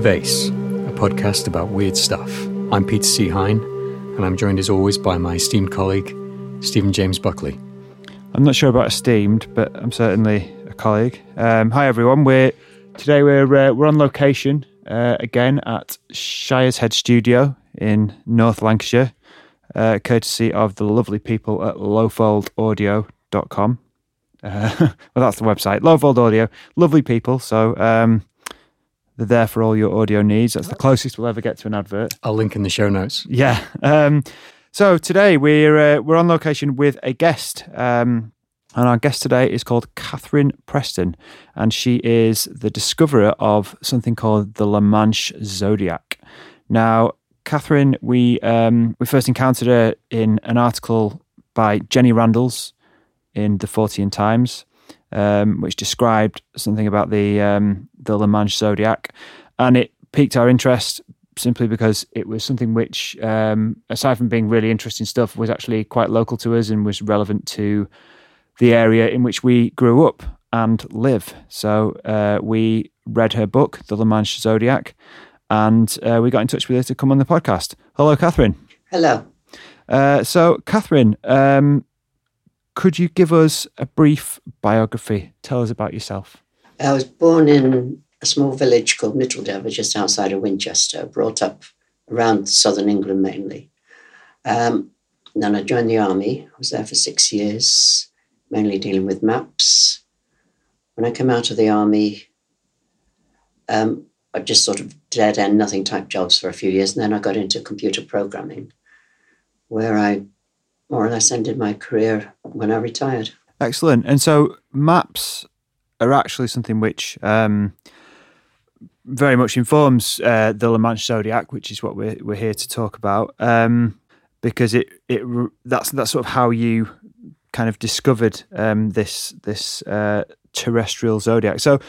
Vayse, a podcast about weird stuff. I'm Peter C. Hine, and I'm joined as always by my esteemed colleague, Stephen James Buckley. I'm not sure about esteemed, but I'm certainly a colleague. Um, hi everyone. We're today we're uh, we're on location uh, again at Shireshead Studio in North Lancashire, uh, courtesy of the lovely people at lowfoldaudio.com. Uh, well, that's the website. Lowfold Audio, lovely people. So um, they're there for all your audio needs. That's the closest we'll ever get to an advert. I'll link in the show notes. Yeah. Um, so today we're uh, we're on location with a guest, um, and our guest today is called Kathryn Preston, and she is the discoverer of something called the LaManChe Zodiac. Now, Kathryn, we um, we first encountered her in an article by Jenny Randles in the Fortean Times, um, which described something about the um, the LaManChe Zodiac, and it piqued our interest simply because it was something which, um, aside from being really interesting stuff, was actually quite local to us and was relevant to the area in which we grew up and live. So uh, we read her book, The LaManChe Zodiac, and uh, we got in touch with her to come on the podcast. Hello, Kathryn. Hello. Uh, so, Kathryn, um, could you give us a brief biography? Tell us about yourself. I was born in a small village called Micheldever, just outside of Winchester, brought up around southern England mainly. Um, then I joined the army. I was there for six years, mainly dealing with maps. When I came out of the army, um, I just sort of dead end nothing type jobs for a few years, and then I got into computer programming, where I more or less ended my career when I retired. Excellent. And so maps are actually something which um, very much informs uh, the LaManChe Zodiac, which is what we're we're here to talk about, um, because it it that's that's sort of how you kind of discovered um, this this uh, terrestrial zodiac. So,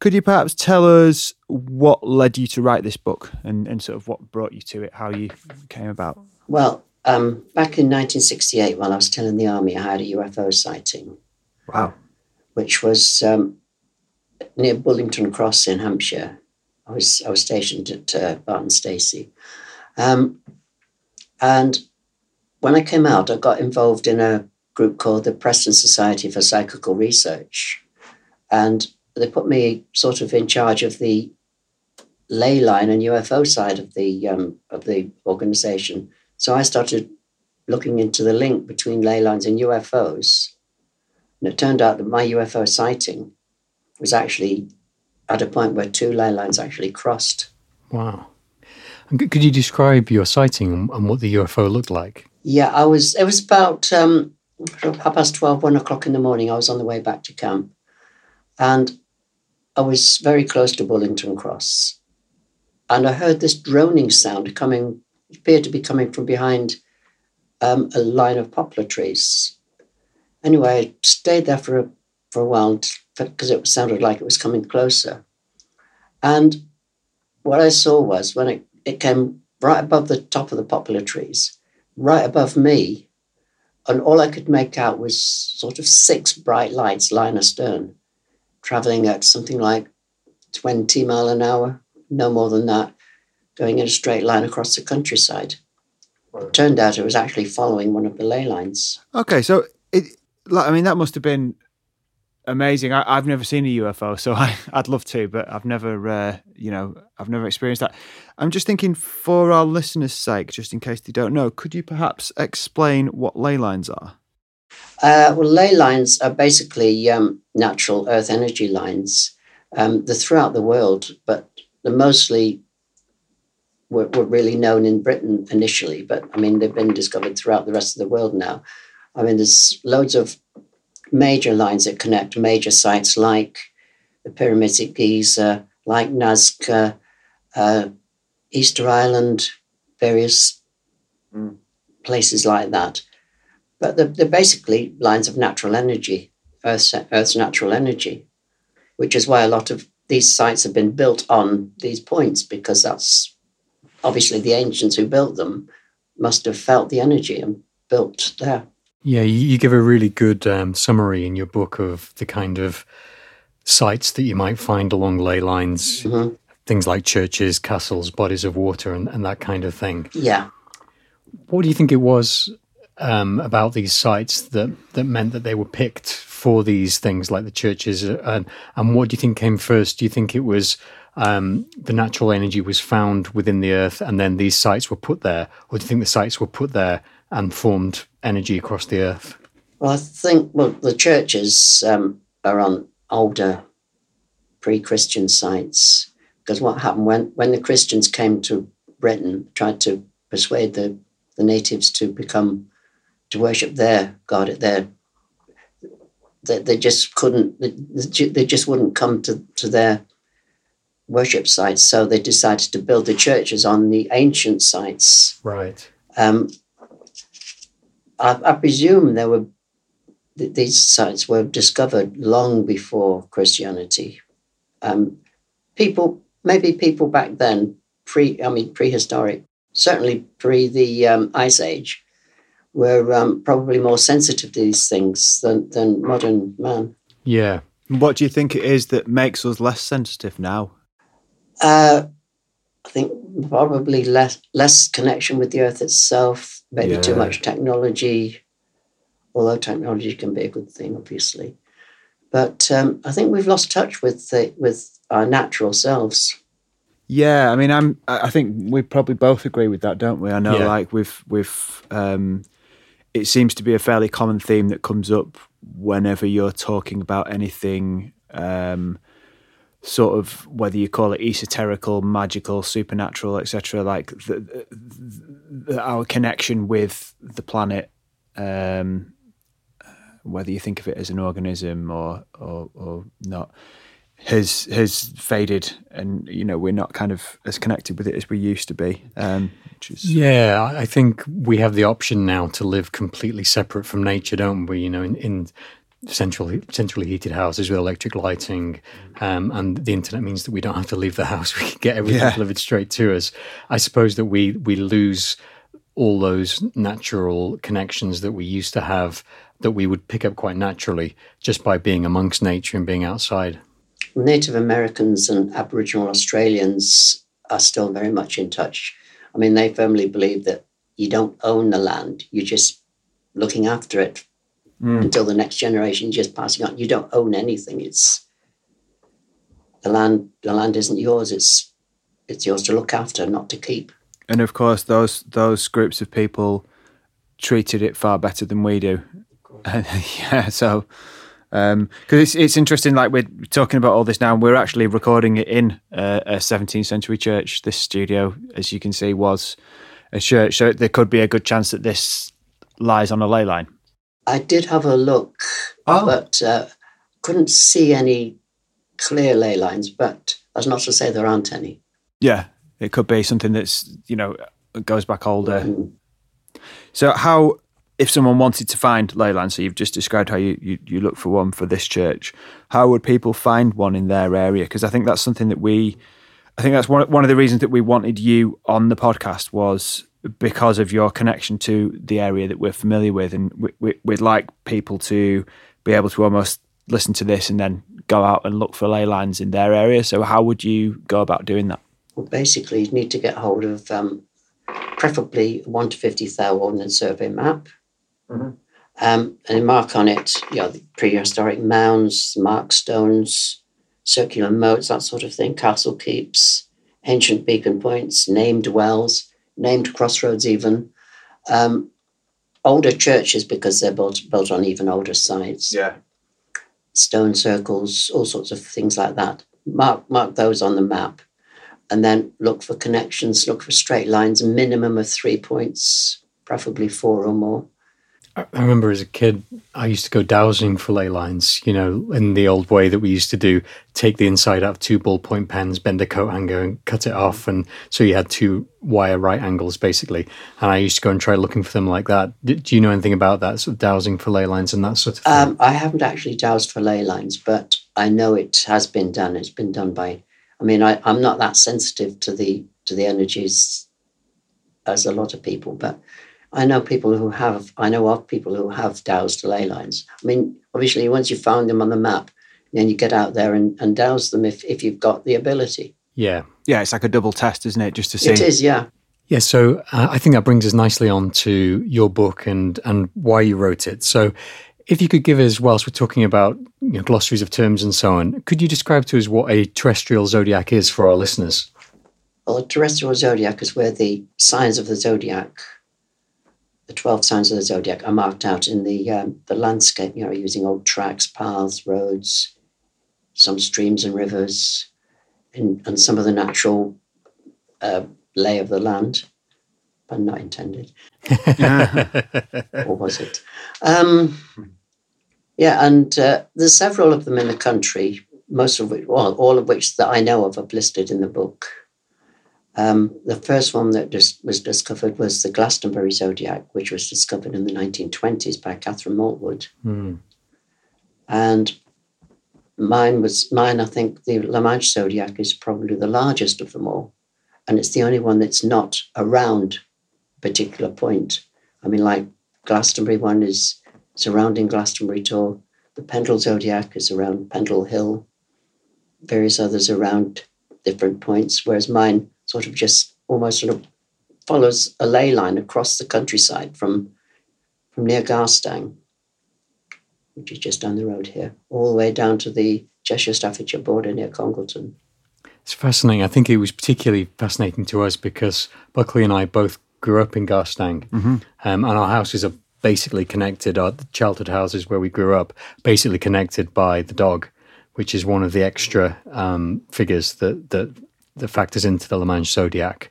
could you perhaps tell us what led you to write this book and, and sort of what brought you to it, how you came about? Well, um, back in 1968, while I was still in the army, I had a UFO sighting. Wow. Which was um, near Bullington Cross in Hampshire. I was I was stationed at uh, Barton Stacey, um, and when I came out, I got involved in a group called the Preston Society for Psychical Research, and they put me sort of in charge of the ley line and UFO side of the um, of the organization. So I started looking into the link between ley lines and UFOs, and it turned out that my UFO sighting was actually at a point where two ley lines actually crossed. Wow. And could you describe your sighting and what the UFO looked like? Yeah, I was. It was about um, half past 12, 1 o'clock in the morning. I was on the way back to camp, and I was very close to Bullington Cross, and I heard this droning sound coming. Appeared to be coming from behind um, a line of poplar trees. Anyway, I stayed there for a for a while because it sounded like it was coming closer. And what I saw was when it, it came right above the top of the poplar trees, right above me, and all I could make out was sort of six bright lights lying astern, traveling at something like 20 mile an hour, no more than that, going in a straight line across the countryside. It turned out it was actually following one of the ley lines. Okay, so it, I mean, that must have been amazing. I, have never seen a UFO, so I, would love to, but I've never, uh, you know, I've never experienced that. I'm just thinking, for our listeners' sake, just in case they don't know, could you perhaps explain what ley lines are? Uh, well, ley lines are basically um, natural Earth energy lines. Um, they're throughout the world, but they're mostly were, were really known in Britain initially. But I mean, they've been discovered throughout the rest of the world now. I mean, there's loads of major lines that connect major sites like the pyramids at Giza, like Nazca, uh, Easter Island, various mm. places like that. But they're, they're, basically lines of natural energy, Earth's, Earth's natural energy, which is why a lot of these sites have been built on these points because that's obviously the ancients who built them must have felt the energy and built there. Yeah, you give a really good um, summary in your book of the kind of sites that you might find along ley lines. Mm-hmm. things like churches, castles, bodies of water, and, and that kind of thing. Yeah. What do you think it was um, about these sites that, that meant that they were picked for these things like the churches? uh, And, and what do you think came first? Do you think it was um, the natural energy was found within the earth and then these sites were put there? Or do you think the sites were put there and formed energy across the earth? Well, I think well the churches um, are on older pre-Christian sites because what happened when when the Christians came to Britain, tried to persuade the the natives to become to worship their god at their they, they just couldn't they, they just wouldn't come to, to their worship sites so they decided to build the churches on the ancient sites Right. um, I, I presume there were th- these sites were discovered long before Christianity. Um, people, maybe people back then, pre, I mean prehistoric, certainly pre the um, Ice Age, were um, probably more sensitive to these things than than modern man. Yeah. What do you think it is that makes us less sensitive now? Uh, I think probably less less connection with the earth itself, maybe too much technology, although technology can be a good thing, obviously. But um, I think we've lost touch with the, with our natural selves. Yeah, I mean, I'm. I I think we probably both agree with that, don't we? I know, Yeah. like with with, um, it seems to be a fairly common theme that comes up whenever you're talking about anything, um, sort of whether you call it esoterical, magical, supernatural, etc. Like the, the, our connection with the planet, um, whether you think of it as an organism or or, or not has has faded and you know we're not kind of as connected with it as we used to be um is Yeah, I I think we have the option now to live completely separate from nature, don't we? You know, in, in central centrally heated houses with electric lighting, um, and the internet means that we don't have to leave the house. We can get everything Yeah. delivered straight to us. I suppose that we we lose all those natural connections that we used to have that we would pick up quite naturally just by being amongst nature and being outside. Native Americans and Aboriginal Australians are still very much in touch. I mean, they firmly believe that you don't own the land, you're just looking after it until the next generation, just passing on. You don't own anything. It's the land. The land isn't yours. It's it's yours to look after, not to keep. and of course those those groups of people treated it far better than we do yeah so um because it's, it's interesting like we're talking about all this now and we're actually recording it in uh, a 17th century church this studio as you can see was a church so there could be a good chance that this lies on a ley line I did have a look, Oh. but uh, couldn't see any clear ley lines. But that's not to say there aren't any. Yeah, it could be something that's you know goes back older. Mm. So how, if someone wanted to find leyland, so you've just described how you, you you look for one for this church, how would people find one in their area? Because I think that's something that we, I think that's one one of the reasons that we wanted you on the podcast was because of your connection to the area that we're familiar with, and we, we, we'd like people to be able to almost listen to this and then go out and look for ley lines in their area. So how would you go about doing that? Well, basically, you need to get hold of um, preferably 1 to 50 thou ordnance survey map. Um, and mark on it, you know, the prehistoric mounds, mark stones, circular moats, that sort of thing, castle keeps, ancient beacon points, named wells, named crossroads, even. Um, older churches because they're built, built on even older sites Yeah. stone circles, all sorts of things like that. Mark mark those on the map, and then look for connections. Look for straight lines. A minimum of three points, preferably four or more. I remember as a kid, I used to go dowsing for ley lines, you know, in the old way that we used to do take the inside out of two ballpoint pens, bend a coat hanger and cut it off. And so you had two wire right angles basically. And I used to go and try looking for them like that. Do, do you know anything about that sort of dowsing for ley lines and that sort of thing? Um, I haven't actually dowsed for ley lines, but I know it has been done. It's been done by. I mean, I, I'm not that sensitive to the to the energies as a lot of people, but I know people who have. I know of people who have dowsed ley lines. I mean, obviously, once you found them on the map, then you get out there and, and dowse them if if you've got the ability. Yeah. Yeah, it's like a double test, isn't it? Just to see. It is, yeah. Yeah, so uh, I think that brings us nicely on to your book and and why you wrote it. So, if you could give us, whilst we're talking about you know, glossaries of terms and so on, could you describe to us what a terrestrial zodiac is for our listeners? Well, a terrestrial zodiac is where the signs of the zodiac, the 12 signs of the zodiac, are marked out in the, um, the landscape, you know, using old tracks, paths, roads, some streams and rivers, and, and some of the natural uh, lay of the land, but not intended. or was it? Um, yeah, and uh, there's several of them in the country, most of which, well, all of which that I know of are listed in the book. Um, the first one that just was discovered was the Glastonbury zodiac, which was discovered in the 1920s by Katharine Maltwood. Mm. And mine was mine. I think the LaManChe zodiac is probably the largest of them all, and it's the only one that's not around a particular point. I mean, like Glastonbury one is surrounding Glastonbury Tor. The Pendle zodiac is around Pendle Hill. Various others around different points, whereas mine sort of just almost sort of follows a ley line across the countryside from from near Garstang, which is just down the road here, all the way down to the Cheshire Staffordshire border near Congleton. It's fascinating. I think it was particularly fascinating to us because Buckley and I both grew up in Garstang, Mm-hmm. um, and our houses are basically connected. Our childhood houses where we grew up, basically connected by the dog, which is one of the extra um, figures that that that factors into the LaManChe zodiac.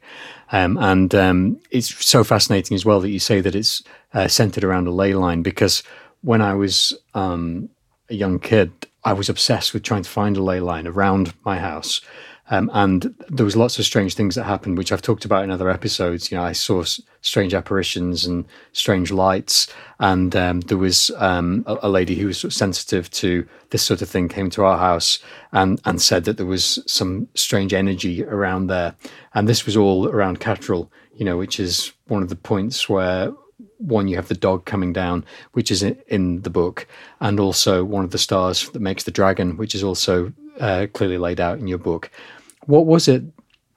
Um, and um, it's so fascinating as well that you say that it's uh, centered around a ley line because when I was um, a young kid, I was obsessed with trying to find a ley line around my house. Um, and there was lots of strange things that happened, which I've talked about in other episodes. You know, I saw s- strange apparitions and strange lights, and um, there was um, a, a lady who was sort of sensitive to this sort of thing came to our house and and said that there was some strange energy around there, and this was all around Catterall, you know, which is one of the points where one you have the dog coming down which is in the book and also one of the stars that makes the dragon which is also uh, clearly laid out in your book what was it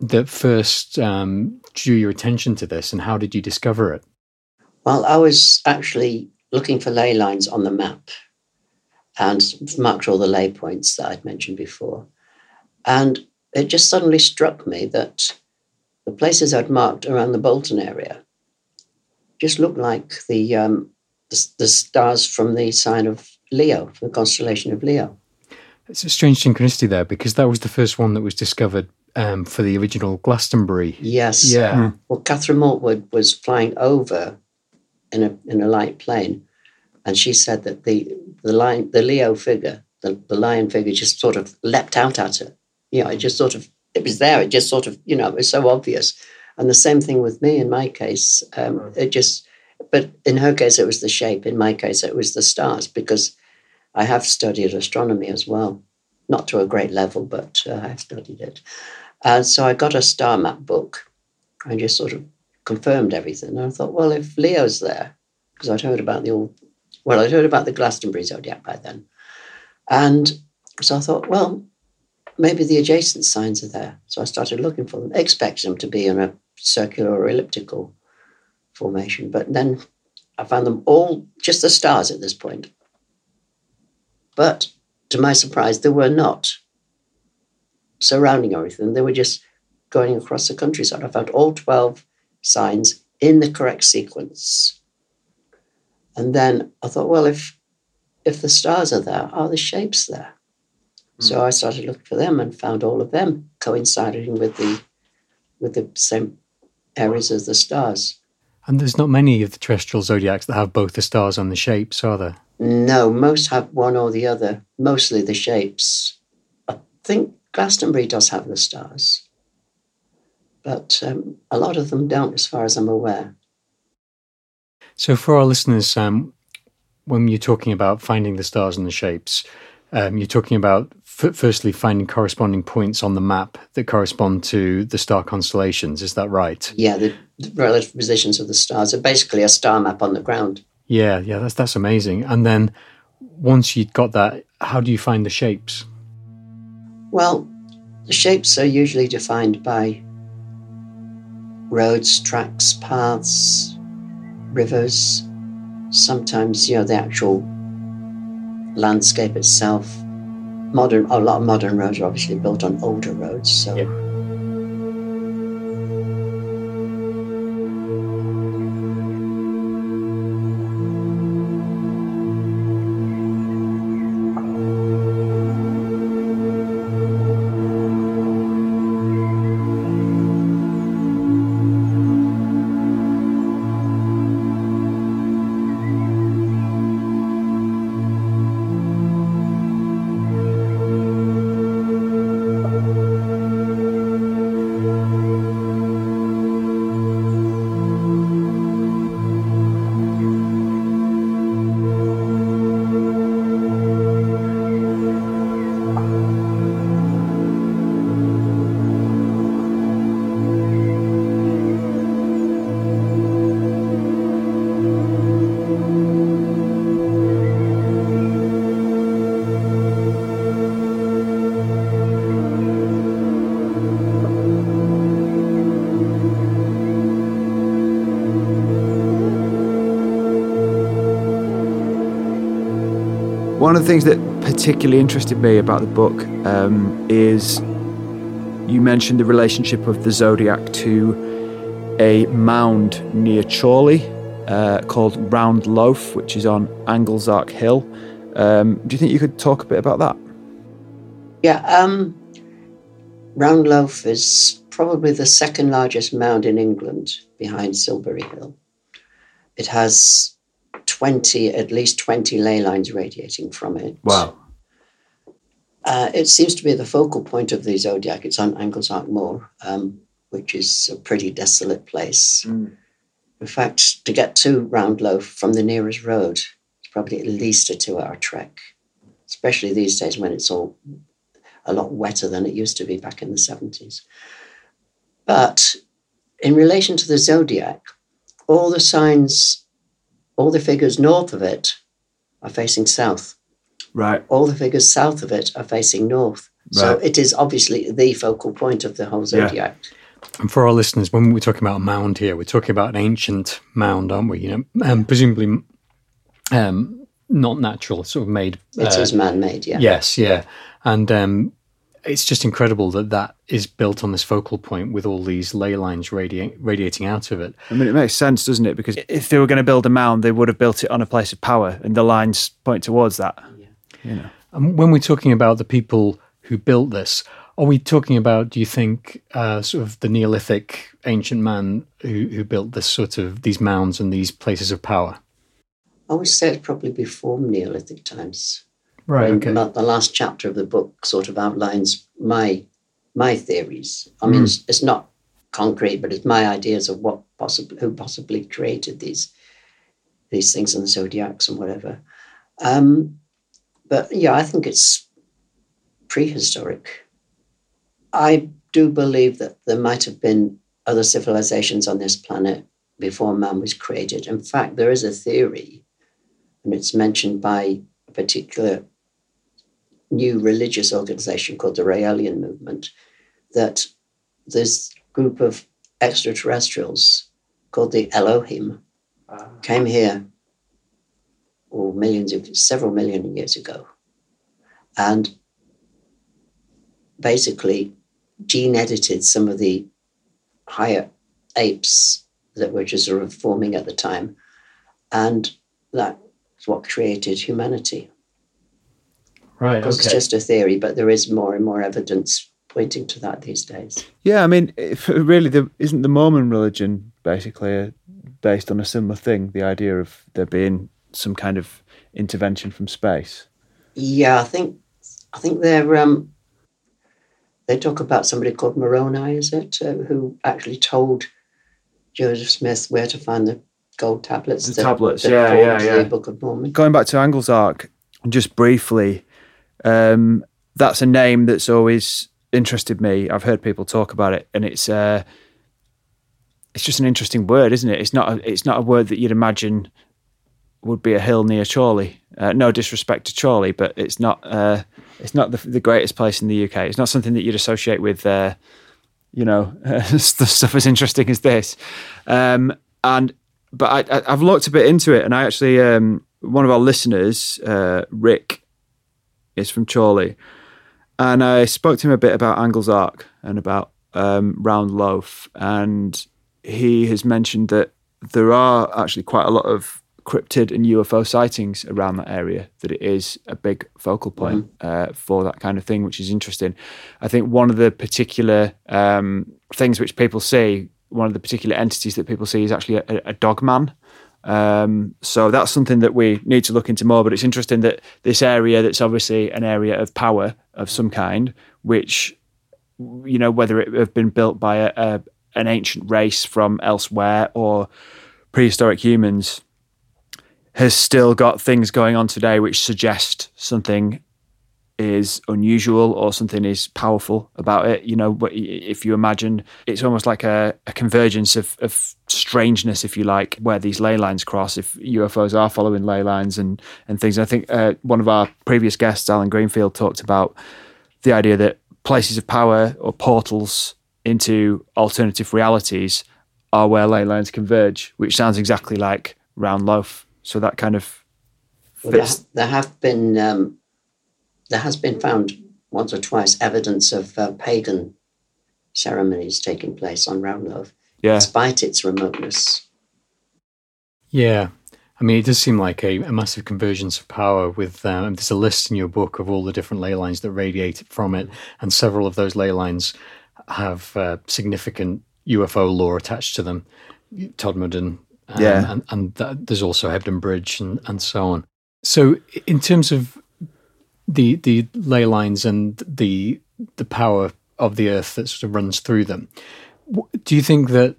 that first um, drew your attention to this and how did you discover it Well, I was actually looking for ley lines on the map and marked all the ley points that I'd mentioned before. And it just suddenly struck me that the places I'd marked around the Bolton area just looked like the, um, the, the stars from the sign of Leo, the constellation of Leo. It's a strange synchronicity there because that was the first one that was discovered um, for the original glastonbury Yes. yeah Well, Katharine Maltwood was flying over in a in a light plane, and she said that the the lion, the Leo figure, the, the lion figure, just sort of leapt out at her. You know, it just sort of it was there. It just sort of you know it was so obvious. And the same thing with me in my case. Um, It just, but in her case it was the shape. In my case it was the stars because I have studied astronomy as well, not to a great level, but uh, I've studied it. And so I got a star map book and just sort of confirmed everything. And I thought, well, if Leo's there, because I'd heard about the all, well, I'd heard about the Glastonbury zodiac by then, and so I thought, well, maybe the adjacent signs are there. So I started looking for them, expecting them to be in a circular or elliptical formation, but then I found them all just the stars at this point. But to my surprise, they were not surrounding everything. They were just going across the countryside. I found all 12 signs in the correct sequence. And then I thought, well, if if the stars are there, are the shapes there? Hmm. So I started looking for them and found all of them coinciding with the with the same areas as the stars. and there's not many of the terrestrial zodiacs that have both the stars and the shapes are there No, most have one or the other, mostly the shapes. I think Glastonbury does have the stars, but um, a lot of them don't, as far as I'm aware. So, for our listeners, um, when you're talking about finding the stars and the shapes, um, you're talking about f- firstly finding corresponding points on the map that correspond to the star constellations. Is that right? Yeah, the, the relative positions of the stars are basically a star map on the ground. Yeah, yeah, that's that's amazing. And then once you've got that, how do you find the shapes? Well, the shapes are usually defined by roads, tracks, paths, rivers, sometimes, you know, the actual landscape itself. Modern, a lot of modern roads are obviously built on older roads, so. Yeah. One of the things that particularly interested me about the book um, is you mentioned the relationship of the zodiac to a mound near Chorley uh, called Round Loaf, which is on Anglezarke Hill. Um, do you think you could talk a bit about that? Yeah, um, Round Loaf is probably the second largest mound in England behind Silbury Hill. It has 20, at least 20 ley lines radiating from it. Wow. Uh, it seems to be the focal point of the zodiac. It's on Anglezarke Moor, um, which is a pretty desolate place. Mm. In fact, to get to Round Loaf from the nearest road, it's probably at least a two hour trek, especially these days when it's all a lot wetter than it used to be back in the 70s. But in relation to the zodiac, all the signs all the figures north of it are facing south. Right. All the figures south of it are facing north. Right. So it is obviously the focal point of the whole Yeah. zodiac. And for our listeners, when we're talking about a mound here, we're talking about an ancient mound, aren't we? You know, um, presumably um, not natural, sort of made. It is uh, man-made, yeah. Yes, yeah, and um, it's just incredible that that is built on this focal point with all these ley lines radiating radiating out of it. I mean, it makes sense, doesn't it? Because if they were going to build a mound, they would have built it on a place of power, and the lines point towards that. You know. And when we're talking about the people who built this, are we talking about? Do you think uh, sort of the Neolithic ancient man who, who built this sort of these mounds and these places of power? I would say it's probably before Neolithic times. Right. And Okay. The last chapter of the book sort of outlines my my theories. I mean, Mm. it's, it's not concrete, but it's my ideas of what possibly who possibly created these these things and the zodiacs and whatever. Um, but yeah, I think it's prehistoric. I do believe that there might have been other civilizations on this planet before man was created. In fact, there is a theory, and it's mentioned by a particular new religious organization called the Raelian movement, that this group of extraterrestrials called the Elohim ah. came here or millions of several million years ago. And basically gene edited some of the higher apes that were just sort of forming at the time. And that's what created humanity Right. because it's just a theory, but there is more and more evidence pointing to that these days. Yeah, I mean, if, really, the, isn't the Mormon religion basically uh based on a similar thing? The idea of there being some kind of intervention from space. Yeah, I think I think they're um, they talk about somebody called Moroni, is it, uh, who actually told Joseph Smith where to find the gold tablets. The that- tablets, that yeah, yeah, yeah. The Book of Mormon. Going back to Anglezarke, just briefly, um, that's a name that's always interested me. I've heard people talk about it, and it's uh, it's just an interesting word, isn't it? It's not a, it's not a word that you'd imagine would be a hill near Chorley. Uh, no disrespect to Chorley, but it's not. Uh, it's not the, the greatest place in the UK. It's not something that you'd associate with, uh, you know, stuff as interesting as this. Um, and but I, have looked a bit into it, and I actually um, one of our listeners, uh, Rick, is from Chorley, and I spoke to him a bit about Anglezarke and about um, Round Loaf, and he has mentioned that there are actually quite a lot of cryptid and UFO sightings around that area, that it is a big focal point mm-hmm. uh, for that kind of thing, which is interesting. I think one of the particular um, things which people see, one of the particular entities that people see is actually a, a dog man. Um, so that's something that we need to look into more. But it's interesting that this area, that's obviously an area of power of some kind, which you know whether it have been built by a, a an ancient race from elsewhere or prehistoric humans has still got things going on today which suggest something is unusual or something is powerful about it. You know, if you imagine, it's almost like a, a, convergence of, of strangeness, if you like, where these ley lines cross. If UFOs are following ley lines and and things, I think uh, one of our previous guests, Allen Greenfield, talked about the idea that places of power or portals into alternative realities are where ley lines converge, which sounds exactly like round loaf so that kind of fits. Well, there have been um, there has been found once or twice evidence of uh, pagan ceremonies taking place on Round Loaf, yeah. despite its remoteness. Yeah, I mean, it does seem like a, a massive convergence of power. With um, there's a list in your book of all the different ley lines that radiate from it, and several of those ley lines have uh, significant UFO lore attached to them. Todmorden um, yeah. And, and that, there's also Hebden Bridge and, and so on. So, in terms of the the ley lines and the the power of the Earth that sort of runs through them, do you think that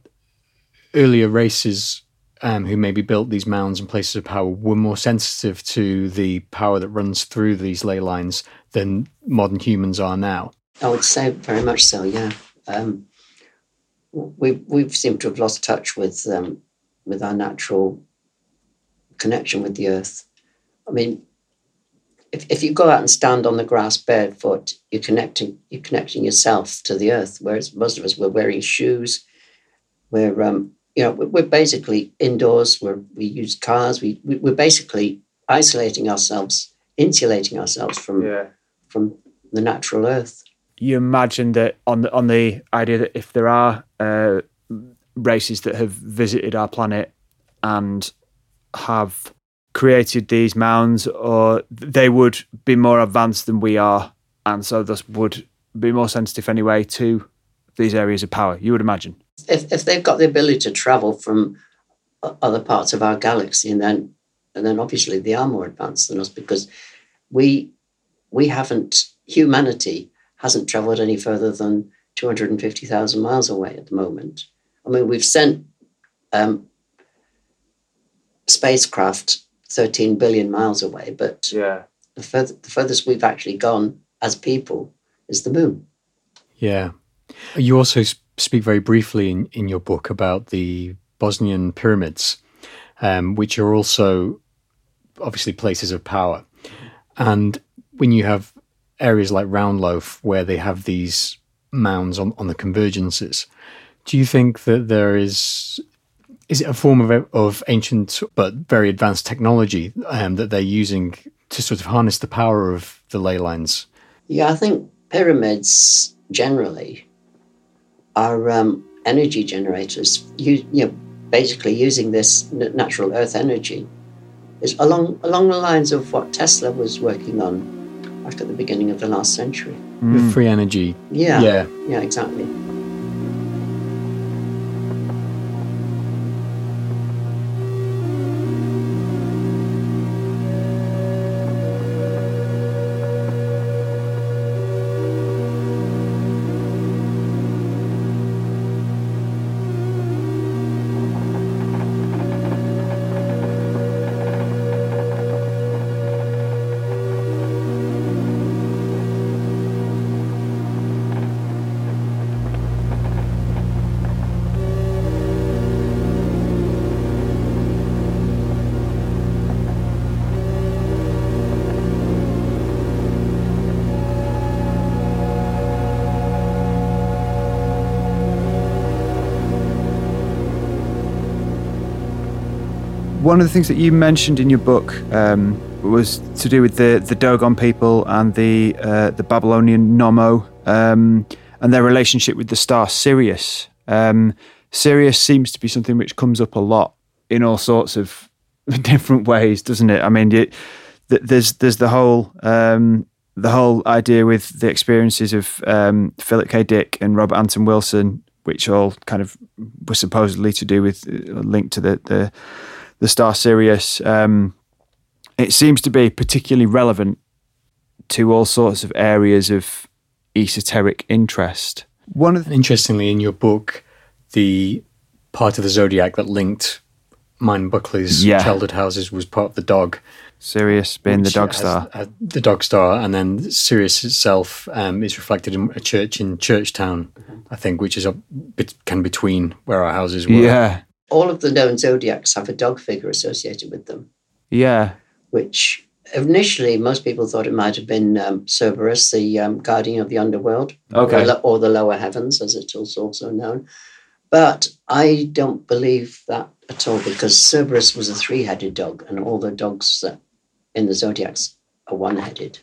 earlier races um, who maybe built these mounds and places of power were more sensitive to the power that runs through these ley lines than modern humans are now? I would say very much so. Yeah, um, we we've to have lost touch with um, with our natural connection with the earth. I mean, if, if you go out and stand on the grass barefoot, you're connecting you're connecting yourself to the earth. Whereas most of us we're wearing shoes, we're um, you know we're basically indoors. We're, we use cars. We, we we're basically isolating ourselves, insulating ourselves from yeah. from the natural earth. You imagine that on the on the idea that if there are uh, races that have visited our planet and have created these mounds, or they would be more advanced than we are, and so thus would be more sensitive anyway to these areas of power. You would imagine. If if they've got the ability to travel from other parts of our galaxy, and then and then obviously they are more advanced than us because we we haven't humanity hasn't traveled any further than 250,000 miles away at the moment. I mean, we've sent um, spacecraft 13 billion miles away, but yeah. the, further, the furthest we've actually gone as people is the moon. Yeah. You also speak very briefly in, in your book about the Bosnian pyramids, um, which are also obviously places of power. And when you have areas like Round Loaf where they have these mounds on, on the convergences, do you think that there is is it a form of of ancient but very advanced technology um, that they're using to sort of harness the power of the ley lines? Yeah, I think pyramids generally are um, energy generators. You, you know, basically using this natural earth energy is along along the lines of what Tesla was working on back at the beginning of the last century. Mm. Free energy. Yeah. Yeah. Yeah. Exactly. One of the things that you mentioned in your book um, was to do with the, the Dogon people and the uh, the Babylonian Nommo um, and their relationship with the star Sirius. Um, Sirius seems to be something which comes up a lot in all sorts of different ways, doesn't it? I mean, you, there's there's the whole um, the whole idea with the experiences of um, Philip K. Dick and Robert Anton Wilson, which all kind of were supposedly to do with uh, linked to the the, the star Sirius. Um, it seems to be particularly relevant to all sorts of areas of esoteric interest. One of the- interestingly, in your book, the part of the zodiac that linked mine Buckley's yeah. childhood houses was part of the dog. Sirius being the dog star. Has, the dog star, and then Sirius itself um, is reflected in a church in Churchtown, I think, which is a of between where our houses were. Yeah. All of the known zodiacs have a dog figure associated with them. Yeah. Which initially most people thought it might have been um, Cerberus, the um, guardian of the underworld, okay. or, or the lower heavens, as it's also known. But I don't believe that at all because Cerberus was a three headed dog, and all the dogs in the zodiacs are one headed.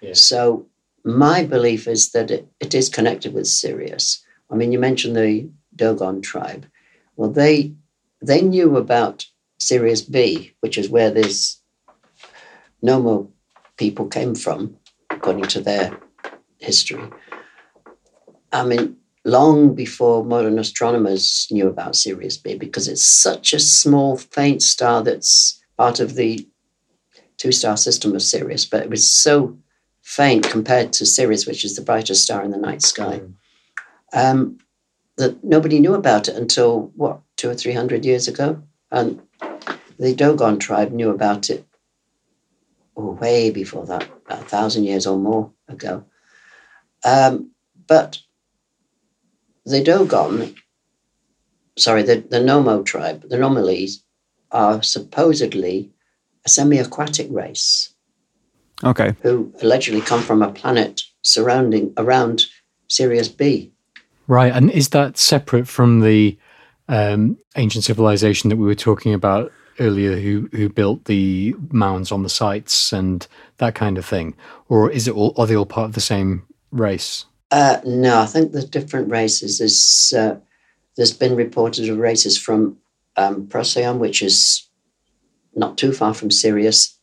Yeah. So my belief is that it, it is connected with Sirius. I mean, you mentioned the Dogon tribe. Well, they they knew about Sirius B, which is where this Nommo people came from, according to their history. I mean, long before modern astronomers knew about Sirius B because it's such a small, faint star that's part of the two star system of Sirius, but it was so faint compared to Sirius, which is the brightest star in the night sky, mm. um, that nobody knew about it until what, two or three hundred years ago? And the Dogon tribe knew about it way before that, about a thousand years or more ago. Um, but the Dogon, sorry, the, the Nommo tribe, the Nomalese, are supposedly a semi aquatic race. Okay. Who allegedly come from a planet surrounding around Sirius B. Right. And is that separate from the um, ancient civilization that we were talking about earlier who who built the mounds on the sites and that kind of thing or is it all are they all part of the same race uh, no, I think there's different races. There's uh, there's been reported of races from um, Procyon, which is not too far from Sirius.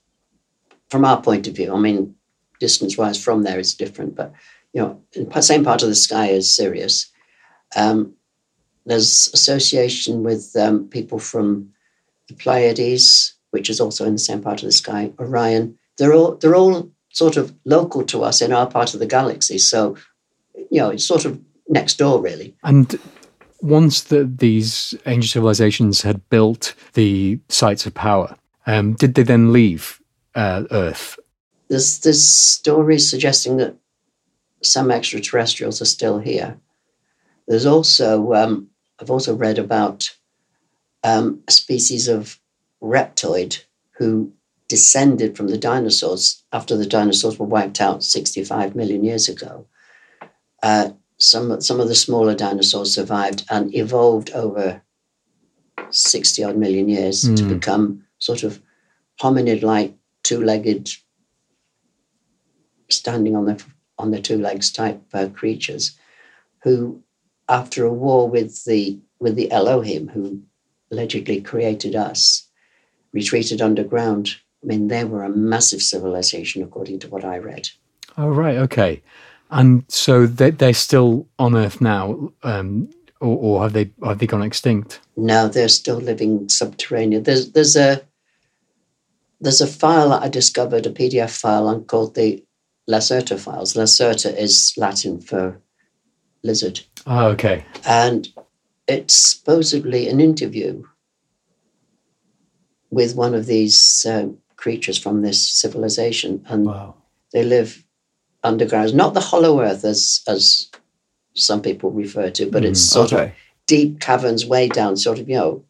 From our point of view, I mean, distance-wise from there is different, but you know, in the same part of the sky as Sirius. Um, there's association with um, people from the Pleiades, which is also in the same part of the sky. Orion. They're all they're all sort of local to us in our part of the galaxy. So you know, it's sort of next door, really. And once the, these ancient civilizations had built the sites of power, um, did they then leave uh, Earth? There's, there's stories suggesting that some extraterrestrials are still here. There's also, um, I've also read about um, a species of reptoid who descended from the dinosaurs after the dinosaurs were wiped out 65 million years ago uh, some some of the smaller dinosaurs survived and evolved over 60 odd million years mm. to hmm. become sort of hominid like two-legged standing on their on their two legs type uh, creatures who after a war with the with the Elohim who allegedly created us retreated underground i mean they were a massive civilization according to what i read oh right okay and so they, they're still on Earth now, um, or, or, have they have they gone extinct? No, they're still living subterranean. There's there's a there's a file that I discovered, a PDF file called the Lacerta files. Lacerta is Latin for lizard. Oh, okay. And it's supposedly an interview with one of these uh, creatures from this civilization, and wow. they live underground. Not the hollow earth as as some people refer to, but it's mm, sort okay. of deep caverns way down, sort of you know,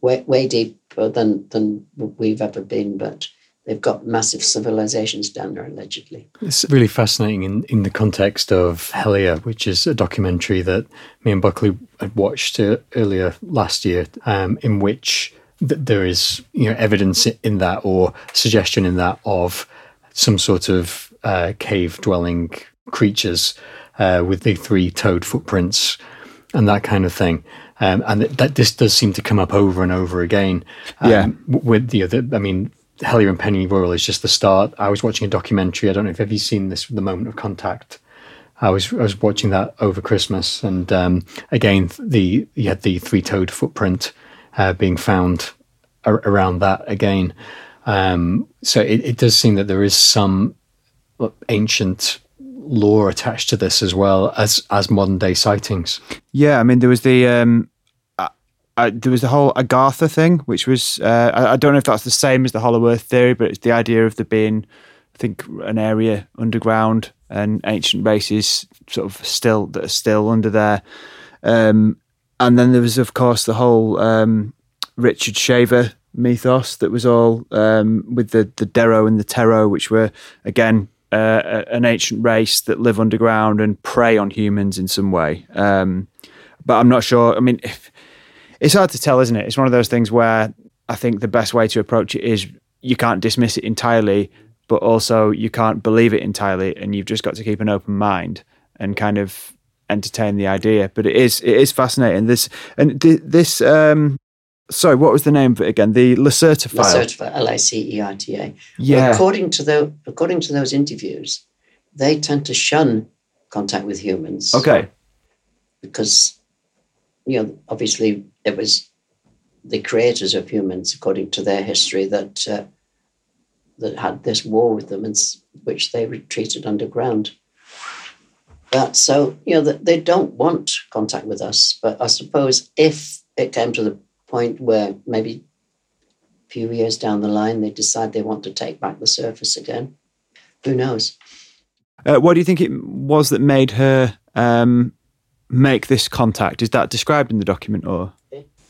way way deeper than than we've ever been. But they've got massive civilizations down there allegedly. It's really fascinating in, in the context of Hellier, which is a documentary that me and Buckley had watched uh, earlier last year, um, in which that there is you know evidence in that or suggestion in that of some sort of uh, cave dwelling creatures uh, with the three toed footprints and that kind of thing. Um, and that, that, this does seem to come up over and over again. Um, yeah. With you know, the, I mean, Hellier and Pennyroyal is just the start. I was watching a documentary. I don't know if have you seen this, The Moment of Contact. I was I was watching that over Christmas, and um, again, the you had the three toed footprint uh, being found ar- around that again. Um, so it, it, does seem that there is some ancient lore attached to this as well as as modern day sightings. Yeah, I mean there was the um, there was the whole Agartha thing, which was uh, I, I, don't know if that's the same as the Hollow Earth theory, but it's the idea of there being I think an area underground and ancient races sort of still that are still under there. Um, and then there was of course the whole um, Richard Shaver mythos that was all um, with the the Dero and the Tero, which were again uh, an ancient race that live underground and prey on humans in some way. Um, but I'm not sure. I mean, if, it's hard to tell, isn't it? It's one of those things where I think the best way to approach it is you can't dismiss it entirely, but also you can't believe it entirely, and you've just got to keep an open mind and kind of entertain the idea. But it is it is fascinating. This and th- this um, sorry, what was the name of it again? The Lacerta file. Lacerta, L-I-C-E-R-T-A. Yeah. Well, according to the according to those interviews, they tend to shun contact with humans. Okay. Because, you know, obviously it was the creators of humans, according to their history, that uh, that had this war with them, and which they retreated underground. But so you know, they don't want contact with us. But I suppose if it came to the point where maybe a few years down the line they decide they want to take back the surface again. Who knows? Uh, what do you think it was that made her um, make this contact? Is that described in the document or?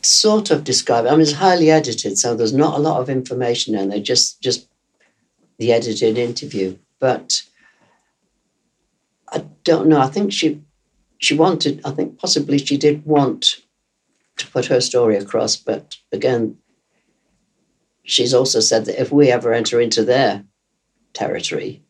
It's sort of described. I mean, it's highly edited, so there's not a lot of information in there. Just just the edited interview, but I don't know. I think she she wanted. I think possibly she did want to put her story across. But again, she's also said that if we ever enter into their territory,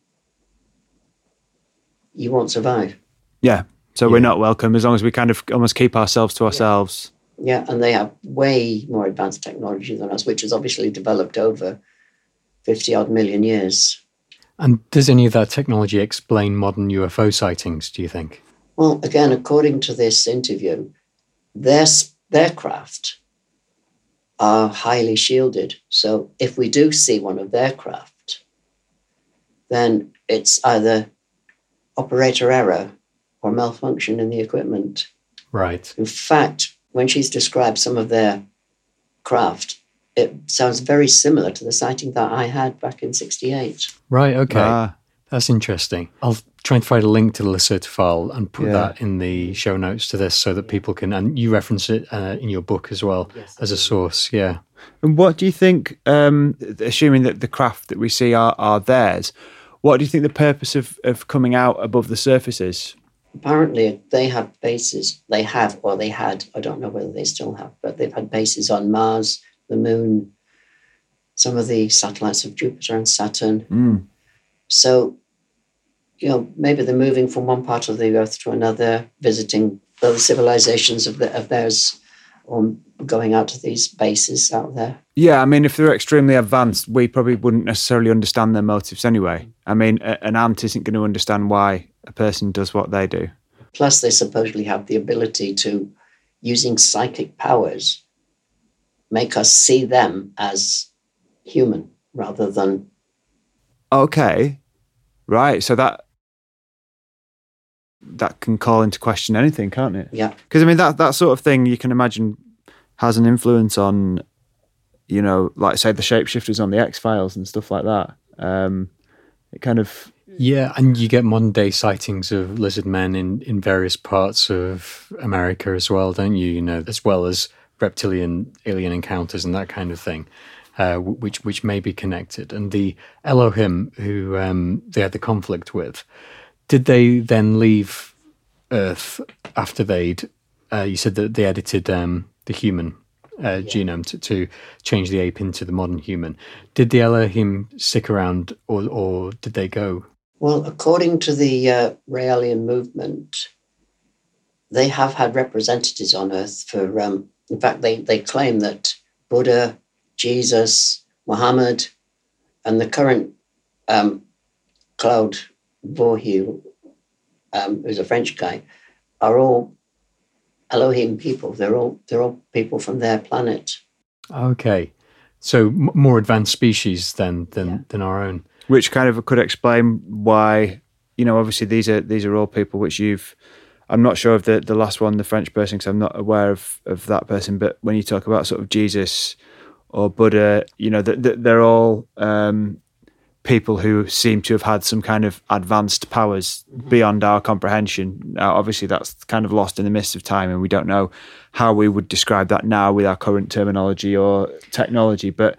you won't survive. Yeah. So yeah. we're not welcome as long as we kind of almost keep ourselves to ourselves. Yeah. Yeah, and they have way more advanced technology than us, which has obviously developed over 50 odd million years. And does any of that technology explain modern UFO sightings, do you think? Well, again, according to this interview, their their craft are highly shielded. So if we do see one of their craft, then it's either operator error or malfunction in the equipment. Right. In fact, when she's described some of their craft, it sounds very similar to the sighting that I had back in 68. Right, okay. Ah. That's interesting. I'll try and find a link to the Lacerta file and put yeah. that in the show notes to this so that people can, and you reference it uh, in your book as well yes, as a source. Yeah. And what do you think, um, assuming that the craft that we see are, are theirs, what do you think the purpose of, of coming out above the surface is? Apparently, they have bases. They have, or they had, I don't know whether they still have, but they've had bases on Mars, the Moon, some of the satellites of Jupiter and Saturn. Mm. So, you know, maybe they're moving from one part of the earth to another, visiting other civilizations of, the, of theirs, or going out to these bases out there. Yeah, I mean, if they're extremely advanced, we probably wouldn't necessarily understand their motives anyway. I mean, an ant isn't going to understand why a person does what they do. Plus, they supposedly have the ability to, using psychic powers, make us see them as human rather than Okay. Right. So that that can call into question anything, can't it? Yeah. Because I mean that that sort of thing you can imagine has an influence on, you know, like say the shapeshifters on the X Files and stuff like that. Um, it kind of yeah, and you get modern day sightings of lizard men in in various parts of America as well, don't you? You know, as well as reptilian alien encounters and that kind of thing uh, which which may be connected. And the Elohim who um, they had the conflict with, did they then leave Earth after they'd? Uh, you said that they edited um, the human uh, genome to, to change the ape into the modern human. Did the Elohim stick around, or or did they go? Well, according to the uh, Raelian movement, they have had representatives on Earth for. Um, in fact, they they claim that Buddha, Jesus, Muhammad, and the current um, Claude Bourhiu, um, who's a French guy, are all Elohim people. They're all they're all people from their planet. Okay, so m- more advanced species than than Yeah. than our own. which kind of could explain why you know obviously these are these are all people which you've i'm not sure of the the last one the french person because i'm not aware of of that person but when you talk about sort of jesus or buddha you know that th- they're all um people who seem to have had some kind of advanced powers beyond our comprehension now obviously that's kind of lost in the midst of time and we don't know how we would describe that now with our current terminology or technology but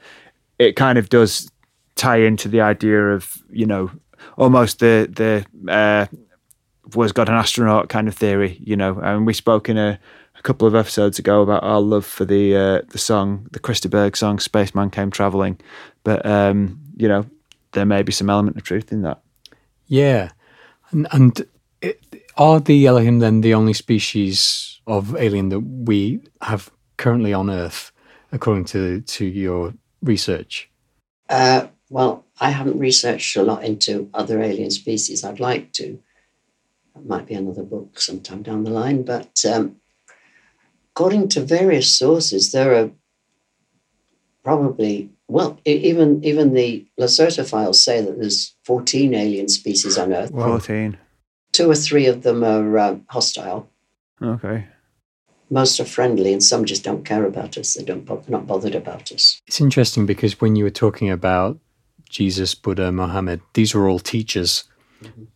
it kind of does tie into the idea of you know almost the the uh, was God an astronaut kind of theory, you know. And we spoke in a, a couple of episodes ago about our love for the uh, the song, the Chris de Burgh song, "Spaceman Came Traveling," but um, you know there may be some element of truth in that. Yeah, and, and it, are the Elohim then the only species of alien that we have currently on Earth, according to to your research? Uh, well, I haven't researched a lot into other alien species. I'd like to. That might be another book sometime down the line. But um, according to various sources, there are probably well, even even the Lacerta files say that there's 14 alien species on Earth. Fourteen. Two or three of them are uh, hostile. Okay. Most are friendly, and some just don't care about us. They don't bo- they're not bothered about us. It's interesting because when you were talking about Jesus, Buddha, Mohammed, these were all teachers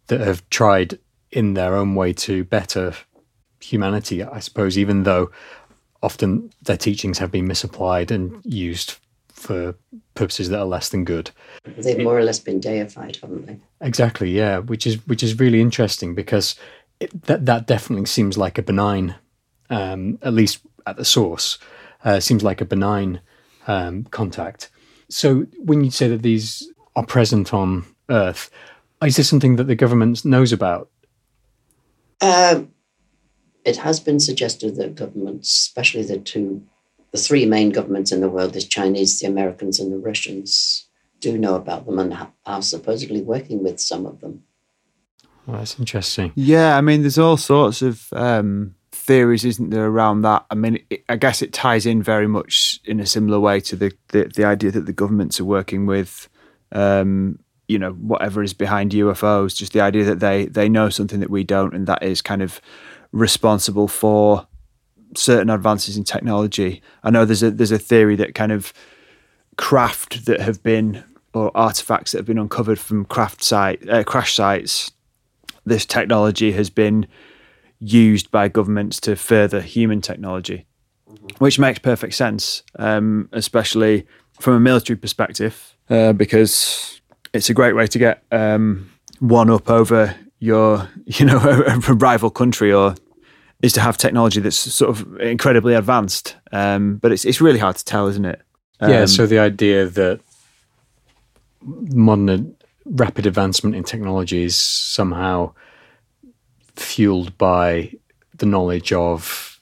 that have tried in their own way to better humanity, I suppose, even though often their teachings have been misapplied and used for purposes that are less than good. They've more or less been deified, haven't they? Exactly, yeah, which is which is really interesting because it, that that definitely seems like a benign, um, at least at the source, uh, seems like a benign um, contact. So when you say that these are present on Earth, is this something that the government knows about? Um, it has been suggested that governments, especially the two, the three main governments in the world, the Chinese, the Americans, and the Russians, do know about them and are supposedly working with some of them. Well, that's interesting. Yeah, I mean, there's all sorts of um, theories, isn't there, around that? I mean, it, I guess it ties in very much in a similar way to the the, the idea that the governments are working with, um, you know, whatever is behind UFOs. Just the idea that they they know something that we don't, and that is kind of responsible for certain advances in technology. I know there's a there's a theory that kind of craft that have been or artifacts that have been uncovered from craft site uh, crash sites this technology has been used by governments to further human technology, which makes perfect sense, um, especially from a military perspective, uh, because it's a great way to get um, one up over your, you know, a, a rival country, or is to have technology that's sort of incredibly advanced. Um, but it's it's really hard to tell, isn't it? yeah, Um, so the idea that modern rapid advancement in technology is somehow fueled by the knowledge of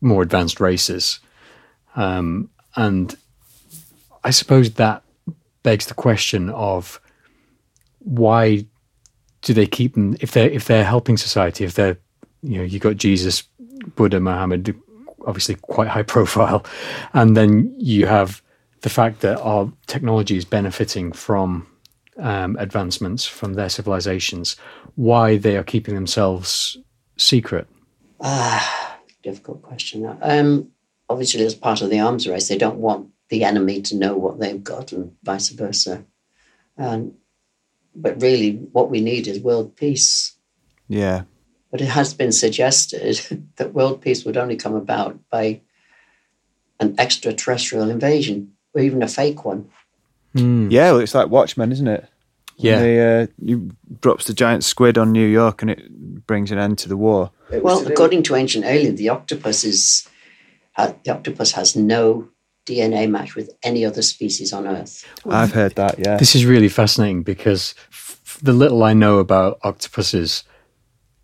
more advanced races. Um, and I suppose that begs the question of why do they keep them if they're if they're helping society, if they're you know, you got Jesus, Buddha, Muhammad, obviously quite high profile, and then you have the fact that our technology is benefiting from um, advancements from their civilizations, why they are keeping themselves secret. Ah, difficult question. Um, obviously, as part of the arms race, they don't want the enemy to know what they've got, and vice versa. And but really, what we need is world peace. yeah, But it has been suggested that world peace would only come about by an extraterrestrial invasion, or even a fake one. Hmm. yeah. Well, it's like Watchmen, isn't it? Yeah. They, uh, you drops the giant squid on New York and it brings an end to the war. Well, according to ancient alien, the octopus is ha- the octopus has no DNA match with any other species on Earth. I've heard that. Yeah. This is really fascinating because f- the little I know about octopuses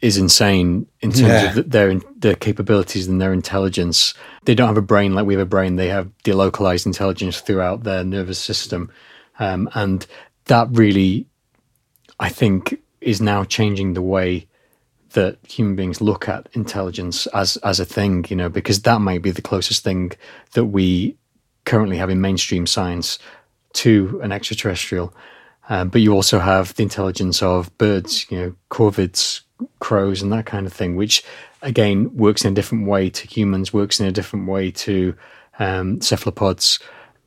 is insane in terms Yeah. of their their capabilities and their intelligence. They don't have a brain like we have a brain. They have delocalized intelligence throughout their nervous system, um, and that really, I think, is now changing the way that human beings look at intelligence as as a thing. You know, because that might be the closest thing that we currently have in mainstream science to an extraterrestrial. Um, but you also have the intelligence of birds, you know, corvids, crows, and that kind of thing, which again works in a different way to humans, works in a different way to um, cephalopods.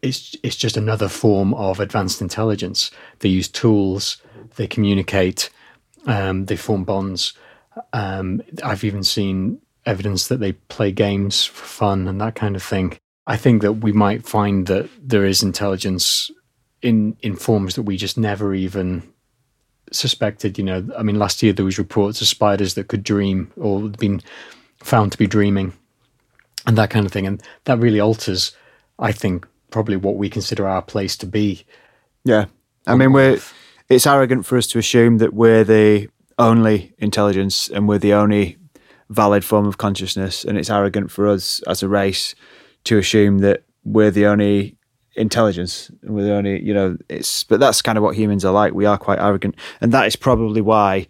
It's it's just another form of advanced intelligence. They use tools, they communicate, um, they form bonds. Um, I've even seen evidence that they play games for fun and that kind of thing. I think that we might find that there is intelligence in in forms that we just never even suspected. You know, I mean, last year there was reports of spiders that could dream or been found to be dreaming, and that kind of thing, and that really alters, I think, probably what we consider our place to be. Yeah. I mean, we're it's arrogant for us to assume that we're the only intelligence and we're the only valid form of consciousness, and it's arrogant for us as a race to assume that we're the only intelligence and we're the only, you know, it's. But that's kind of what humans are like. We are quite arrogant, and that is probably why,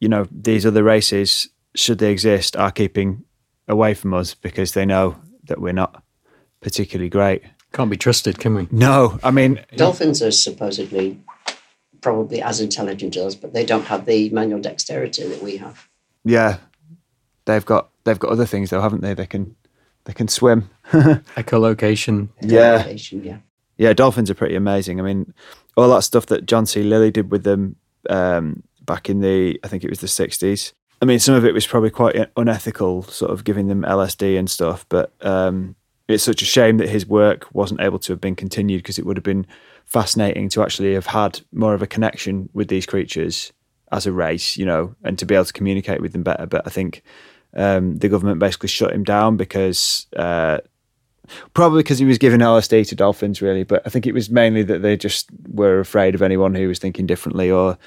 you know, these other races, should they exist, are keeping away from us because they know that we're not particularly great. Can't be trusted, can we? No, I mean, Dolphins are supposedly probably as intelligent as us, but they don't have the manual dexterity that we have. yeah, they've got they've got other things though, haven't they? They can they can swim. Echolocation. Yeah. Location, yeah. Yeah, dolphins are pretty amazing. I mean, all that stuff that John C. Lilly did with them um, back in the I think it was the sixties. I mean, some of it was probably quite unethical, sort of giving them LSD and stuff. But um, it's such a shame that his work wasn't able to have been continued because it would have been fascinating to actually have had more of a connection with these creatures as a race, you know, and to be able to communicate with them better. But I think um, the government basically shut him down because uh, probably because he was giving LSD to dolphins, really. But I think it was mainly that they just were afraid of anyone who was thinking differently or,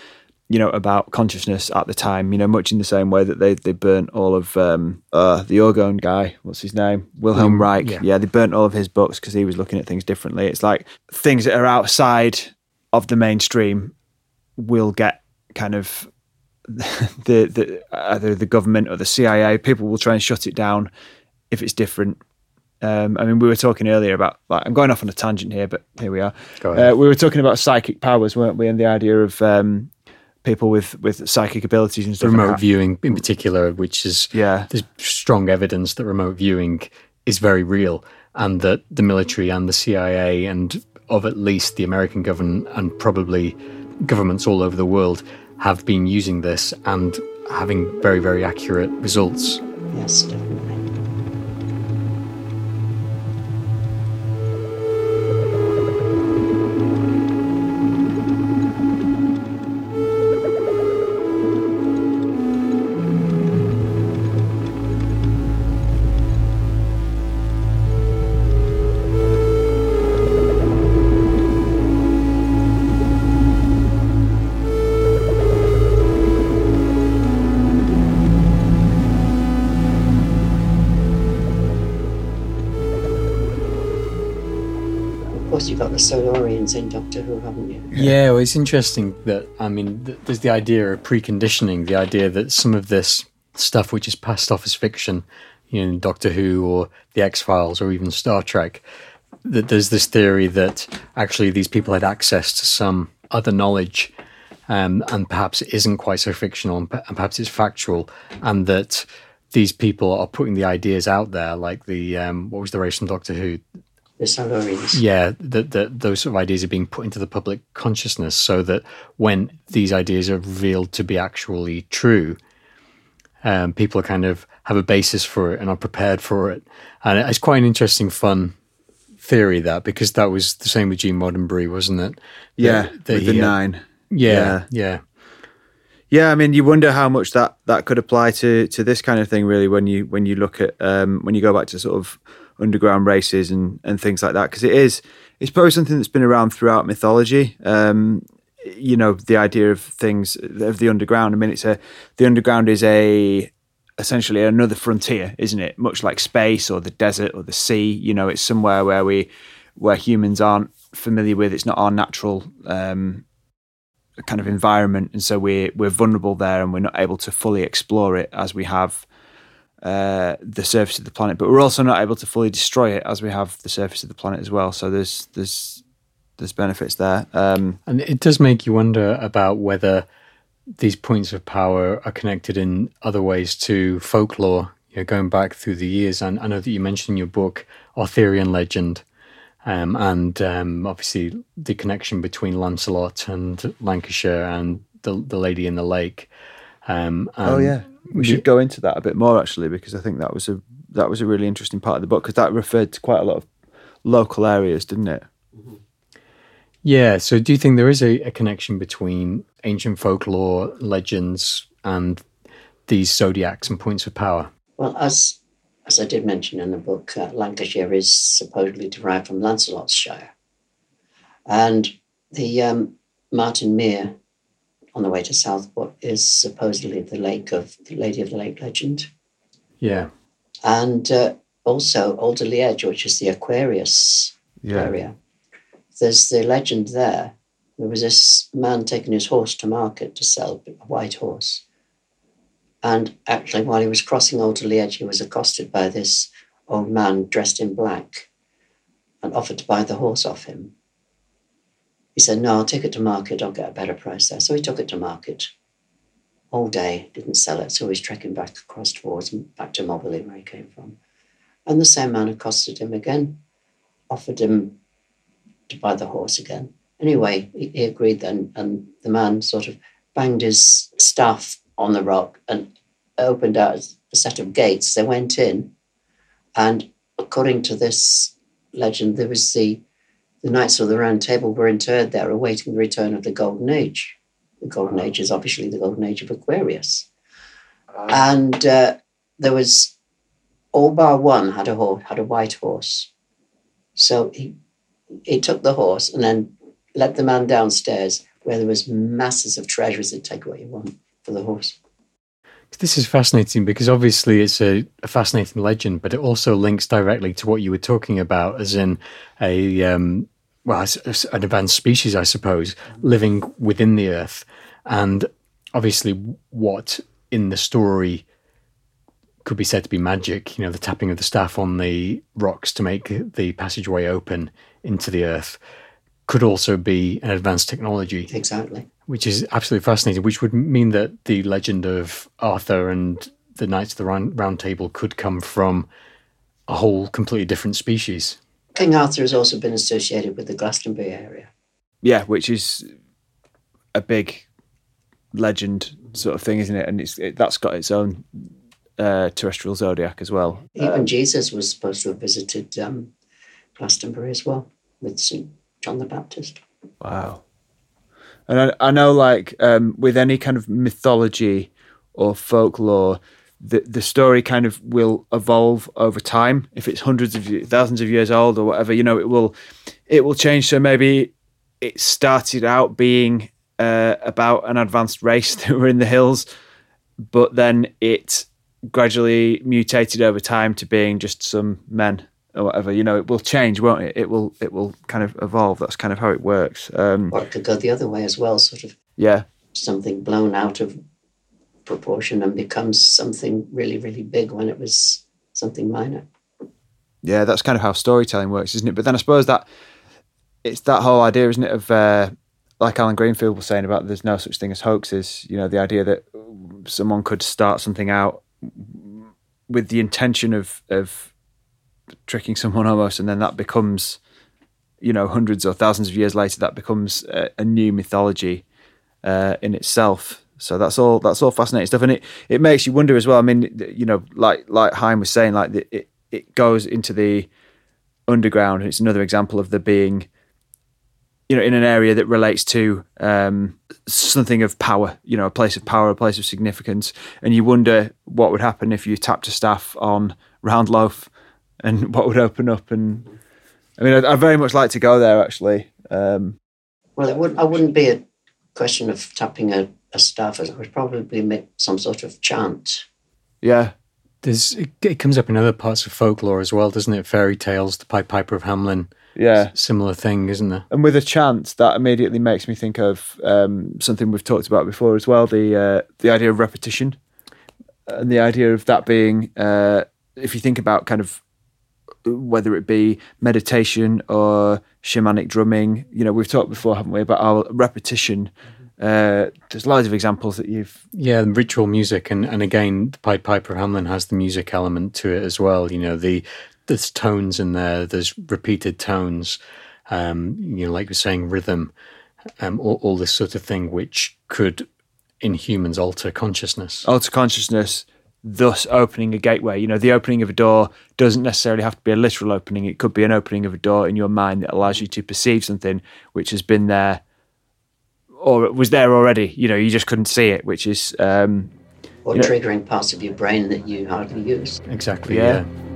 you know, about consciousness at the time. You know, much in the same way that they they burnt all of um, uh, the orgone guy. What's his name? Wilhelm Reich. yeah. yeah, they burnt all of his books because he was looking at things differently. It's like things that are outside of the mainstream will get kind of the the either the government or the CIA. People will try and shut it down if it's different. Um, I mean, we were talking earlier about like I'm going off on a tangent here, but here we are. Uh, we were talking about psychic powers, weren't we? And the idea of um, people with with psychic abilities and stuff. remote how- viewing in particular, which is Yeah. there's strong evidence that remote viewing is very real, and that the military and the CIA and of at least the American government and probably governments all over the world have been using this and having very very accurate results. Yes, definitely. Silurians in Doctor Who, haven't you? Yeah, well, it's interesting that I mean, th- there's the idea of preconditioning, the idea that some of this stuff, which is passed off as fiction, you know, in Doctor Who or the X Files or even Star Trek, that there's this theory that actually these people had access to some other knowledge, um, and perhaps it isn't quite so fictional, and, and perhaps it's factual, and that these people are putting the ideas out there, like the um, what was the race from Doctor Who, The Silurians. yeah, that that those sort of ideas are being put into the public consciousness, so that when these ideas are revealed to be actually true, um, people kind of have a basis for it and are prepared for it. And it's quite an interesting, fun theory that because that was the same with Gene Roddenberry, wasn't it? Yeah, That- that with the he had- nine. Yeah, yeah, Yeah, I mean, you wonder how much that, that could apply to, to this kind of thing, really, when you when you look at um, when you go back to sort of underground races and and things like that because it is it's probably something that's been around throughout mythology. Um, you know, the idea of things of the underground. I mean, it's a the underground is a essentially another frontier, isn't it? Much like space or the desert or the sea. You know, it's somewhere where we where humans aren't familiar with. It's not our natural um, kind of environment, and so we're we're vulnerable there, and we're not able to fully explore it as we have uh, the surface of the planet. But we're also not able to fully destroy it as we have the surface of the planet as well. So there's there's there's benefits there, um, and it does make you wonder about whether these points of power are connected in other ways to folklore. You know, going back through the years, and I know that you mentioned in your book Arthurian legend, um, and um, obviously the connection between Lancelot and Lancashire and the the Lady in the Lake. Um, oh yeah, we should go into that a bit more actually, because I think that was a that was a really interesting part of the book because that referred to quite a lot of local areas, didn't it? Yeah. So, do you think there is a, a connection between ancient folklore, legends, and these zodiacs and points of power? Well, as as I did mention in the book, uh, Lancashire is supposedly derived from Lancelot's Shire, and the um, Martin Mere on the way to Southport is supposedly the lake of the Lady of the Lake legend. Yeah, and uh, also Alderley Edge, which is the Aquarius yeah. area there's the legend there. There was this man taking his horse to market to sell a white horse. And actually, while he was crossing Alderley Edge, he was accosted by this old man dressed in black and offered to buy the horse off him. He said, No, I'll take it to market. I'll get a better price there. So he took it to market all day, didn't sell it. So he's trekking back across towards back to Mobberley, where he came from. And the same man accosted him again, offered him to buy the horse again. Anyway, he, he agreed then, and the man sort of banged his staff on the rock and opened out a set of gates. They went in, and according to this legend, there was the the knights of the Round Table were interred there, awaiting the return of the Golden Age. The Golden Age is obviously the Golden Age of Aquarius, uh, and uh, there was all bar one had a horse, had a white horse. So he he took the horse and then led the man downstairs where there was masses of treasures that take what you want for the horse. This is fascinating because obviously it's a, a, fascinating legend, but it also links directly to what you were talking about, as in a um, well, an advanced species, I suppose, living within the earth, and obviously what in the story could be said to be magic. You know, the tapping of the staff on the rocks to make the passageway open into the earth could also be an advanced technology. Exactly. Which is absolutely fascinating, which would mean that the legend of Arthur and the Knights of the Round, Round Table could come from a whole completely different species. King Arthur has also been associated with the Glastonbury area. Yeah, which is a big legend sort of thing, isn't it? And it's it, that's got its own uh, terrestrial zodiac as well. Even um, Jesus was supposed to have visited um, Glastonbury as well with St. John the Baptist. Wow. And I, I know, like, um, with any kind of mythology or folklore, the, the story kind of will evolve over time. If it's hundreds of thousands of years old or whatever, you know, it will it will change. So maybe it started out being uh, about an advanced race that were in the hills, but then it gradually mutated over time to being just some men or whatever. You know, it will change, won't it? It will it will kind of evolve. That's kind of how it works. Um, or it could go the other way as well, sort of. Yeah. Something blown out of proportion and becomes something really, really big when it was something minor. Yeah, that's kind of how storytelling works, isn't it? But then I suppose that it's that whole idea, isn't it, of uh, like Allen Greenfield was saying about there's no such thing as hoaxes. You know, the idea that someone could start something out with the intention of of tricking someone almost, and then that becomes, you know, hundreds or thousands of years later, that becomes a, a new mythology uh, in itself. So that's all. That's all fascinating stuff, and it it makes you wonder as well. I mean, you know, like like Hine was saying, like the, it it goes into the underground. And it's another example of there being you know, in an area that relates to um, something of power, you know, a place of power, a place of significance, and you wonder what would happen if you tapped a staff on Round Loaf and what would open up. And I mean, I'd, I'd very much like to go there actually. Um, Well, it would. I wouldn't be a question of tapping a, a staff. It would probably make some sort of chant. yeah, There's it, it comes up in other parts of folklore as well, doesn't it? Fairy tales, the Pied Piper of Hamelin, yeah. similar thing, isn't there? And with a chant, that immediately makes me think of um, something we've talked about before as well the uh, the idea of repetition and the idea of that being, uh, if you think about kind of whether it be meditation or shamanic drumming, you know, we've talked before, haven't we, about our repetition. Uh, there's loads of examples that you've Yeah, ritual music, and and again, the Pied Piper of Hamelin has the music element to it as well. You know, the there's tones in there, there's repeated tones, um, you know, like you're saying, rhythm, um, all, all this sort of thing, which could in humans alter consciousness. alter consciousness, thus opening a gateway. You know, the opening of a door doesn't necessarily have to be a literal opening. It could be an opening of a door in your mind that allows you to perceive something which has been there or it was there already. You know, you just couldn't see it, which is um, Or Yeah. triggering parts of your brain that you hardly use. Exactly. Yeah. Yeah.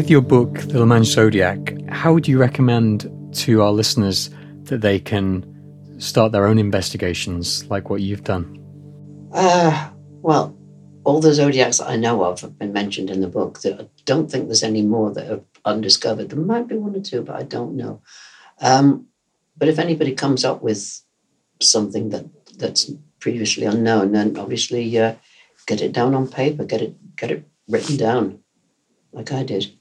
With your book, The LaManChe Zodiac, how would you recommend to our listeners that they can start their own investigations like what you've done? Uh, well, all the zodiacs I know of have been mentioned in the book. I don't think there's any more that are undiscovered. There might be one or two, but I don't know. Um, but if anybody comes up with something that that's previously unknown, then obviously uh, get it down on paper, get it get it written down, like I did.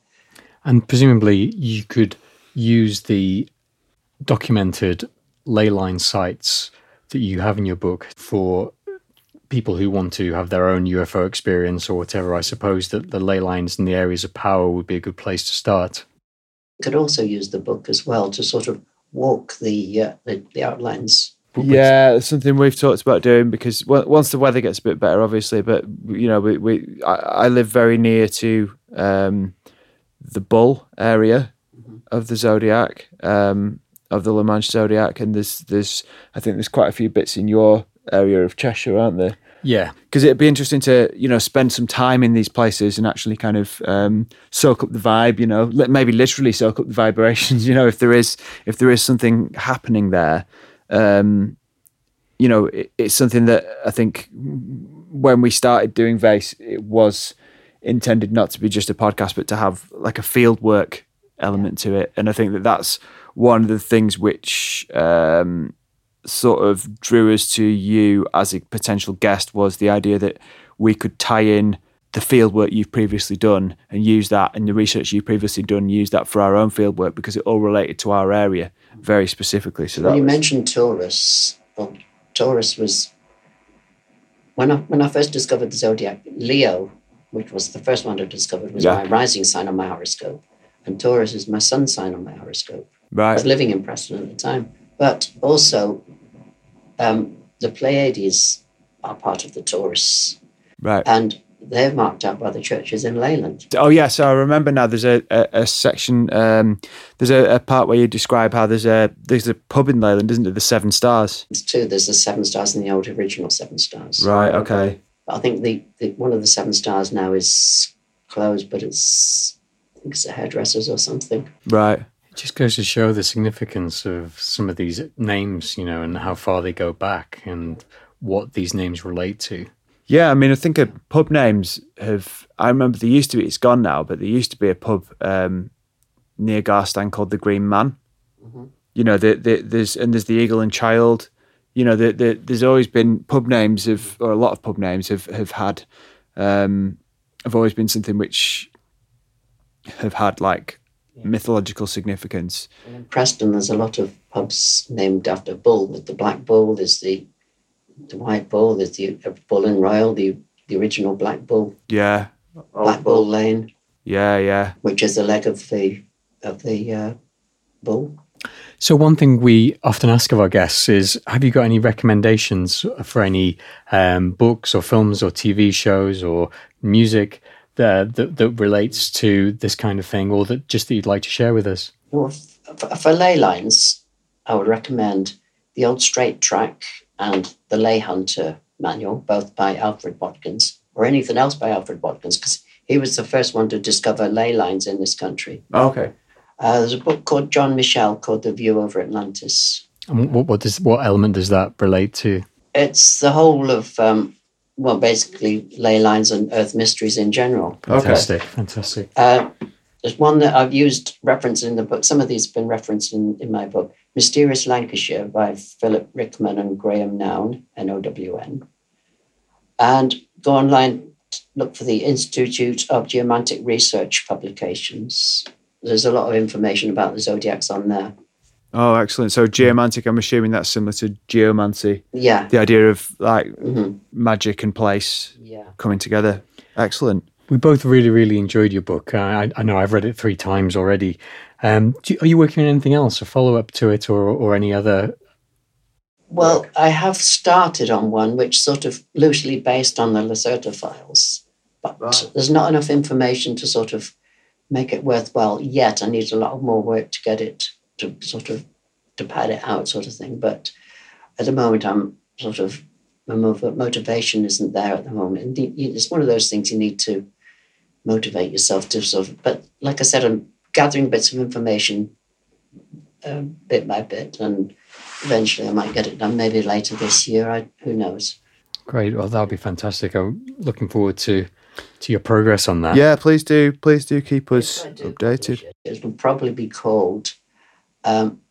And presumably, you could use the documented ley line sites that you have in your book for people who want to have their own UFO experience or whatever. I suppose that the ley lines and the areas of power would be a good place to start. You Could also use the book as well to sort of walk the uh, the, the outlines. Which- yeah, it's something we've talked about doing because on- once the weather gets a bit better, obviously, but you know, we, we I, I live very near to um, the Bull area of the zodiac, um, of the LaManChe zodiac, and there's there's I think there's quite a few bits in your area of Cheshire, aren't there? yeah, because it'd be interesting to you know spend some time in these places and actually kind of um, soak up the vibe you know maybe literally soak up the vibrations you know if there is if there is something happening there. Um, you know it, it's something that i think when we started doing Vayse it was intended not to be just a podcast but to have like a field work element to it and i think that that's one of the things which um, sort of drew us to you as a potential guest was the idea that we could tie in the field work you've previously done and use that and the research you've previously done use that for our own field work because it all related to our area very specifically so that When you was- mentioned Taurus, well, Taurus was when I when I first discovered the zodiac. Leo, which was the first one I discovered, was Yeah. my rising sign on my horoscope, and Taurus is my sun sign on my horoscope. I was living in Preston at the time, but also um, the Pleiades are part of the Taurus, right and they're marked out by the churches in Leyland. oh yeah so i remember now there's a, a, a section um, there's a, a part where you describe how there's a there's a pub in leyland isn't there the seven stars It's two. There's the seven stars and the old original seven stars. right okay I think the, the one of the seven stars now is closed, but it's I think it's a hairdresser's or something. right It just goes to show the significance of some of these names, you know, and how far they go back and what these names relate to. Yeah, I mean, I think uh, pub names have. I remember there used to be. It's gone now, but there used to be a pub um, near Garstang called the Green Man. You know, the, the, there's and there's the Eagle and Child. You know, the, the, there's always been pub names of, or a lot of pub names have have had, um, have always been something which have had like mythological significance. And in Preston, there's a lot of pubs named after bull. With the black bull, there's the the white bull, there's the uh, bull and Royal, the the original black bull, Yeah, Black Bull Lane, yeah, yeah. which is the leg of the of the uh, bull. So one thing we often ask of our guests is, have you got any recommendations for any um, books or films or TV shows or music that, that that relates to this kind of thing, or that just that you'd like to share with us? Well, for, for ley lines, I would recommend the Old Straight Track and the Ley Hunter manual, both by Alfred Watkins, or anything else by Alfred Watkins, because he was the first one to discover ley lines in this country. Okay. Uh, there's a book called John Michell called The View Over Atlantis. And what what does what element does that relate to? It's the whole of, um, well, basically ley lines and earth mysteries in general. Fantastic, fantastic. Uh, there's one that I've used reference in the book. Some of these have been referenced in, in my book. Mysterious Lancashire by Philip Rickman and Graham Nown, N O W N. And go online, look for the Institute of Geomantic Research publications. There's a lot of information about the zodiacs on there. Oh, excellent. So geomantic, I'm assuming that's similar to geomancy. Yeah. The idea of like hmm magic and place Yeah. coming together. Excellent. We both really, really enjoyed your book. I, I know I've read it three times already. Um, do you, are you working on anything else, a follow up to it, or or any other? Well, I have started on one which sort of loosely based on the Lacerta files, but Right. there's not enough information to sort of make it worthwhile yet. I need a lot more work to get it to sort of to pad it out, sort of thing. But at the moment, I'm sort of my motivation isn't there at the moment, and it's one of those things you need to motivate yourself to sort of. But like I said, I'm gathering bits of information uh, bit by bit, and eventually I might get it done. Maybe later this year. I, who knows? Great. Well, that'll be fantastic. I'm looking forward to to your progress on that. Yeah, please do. Please do keep us do updated. It It will probably be called um,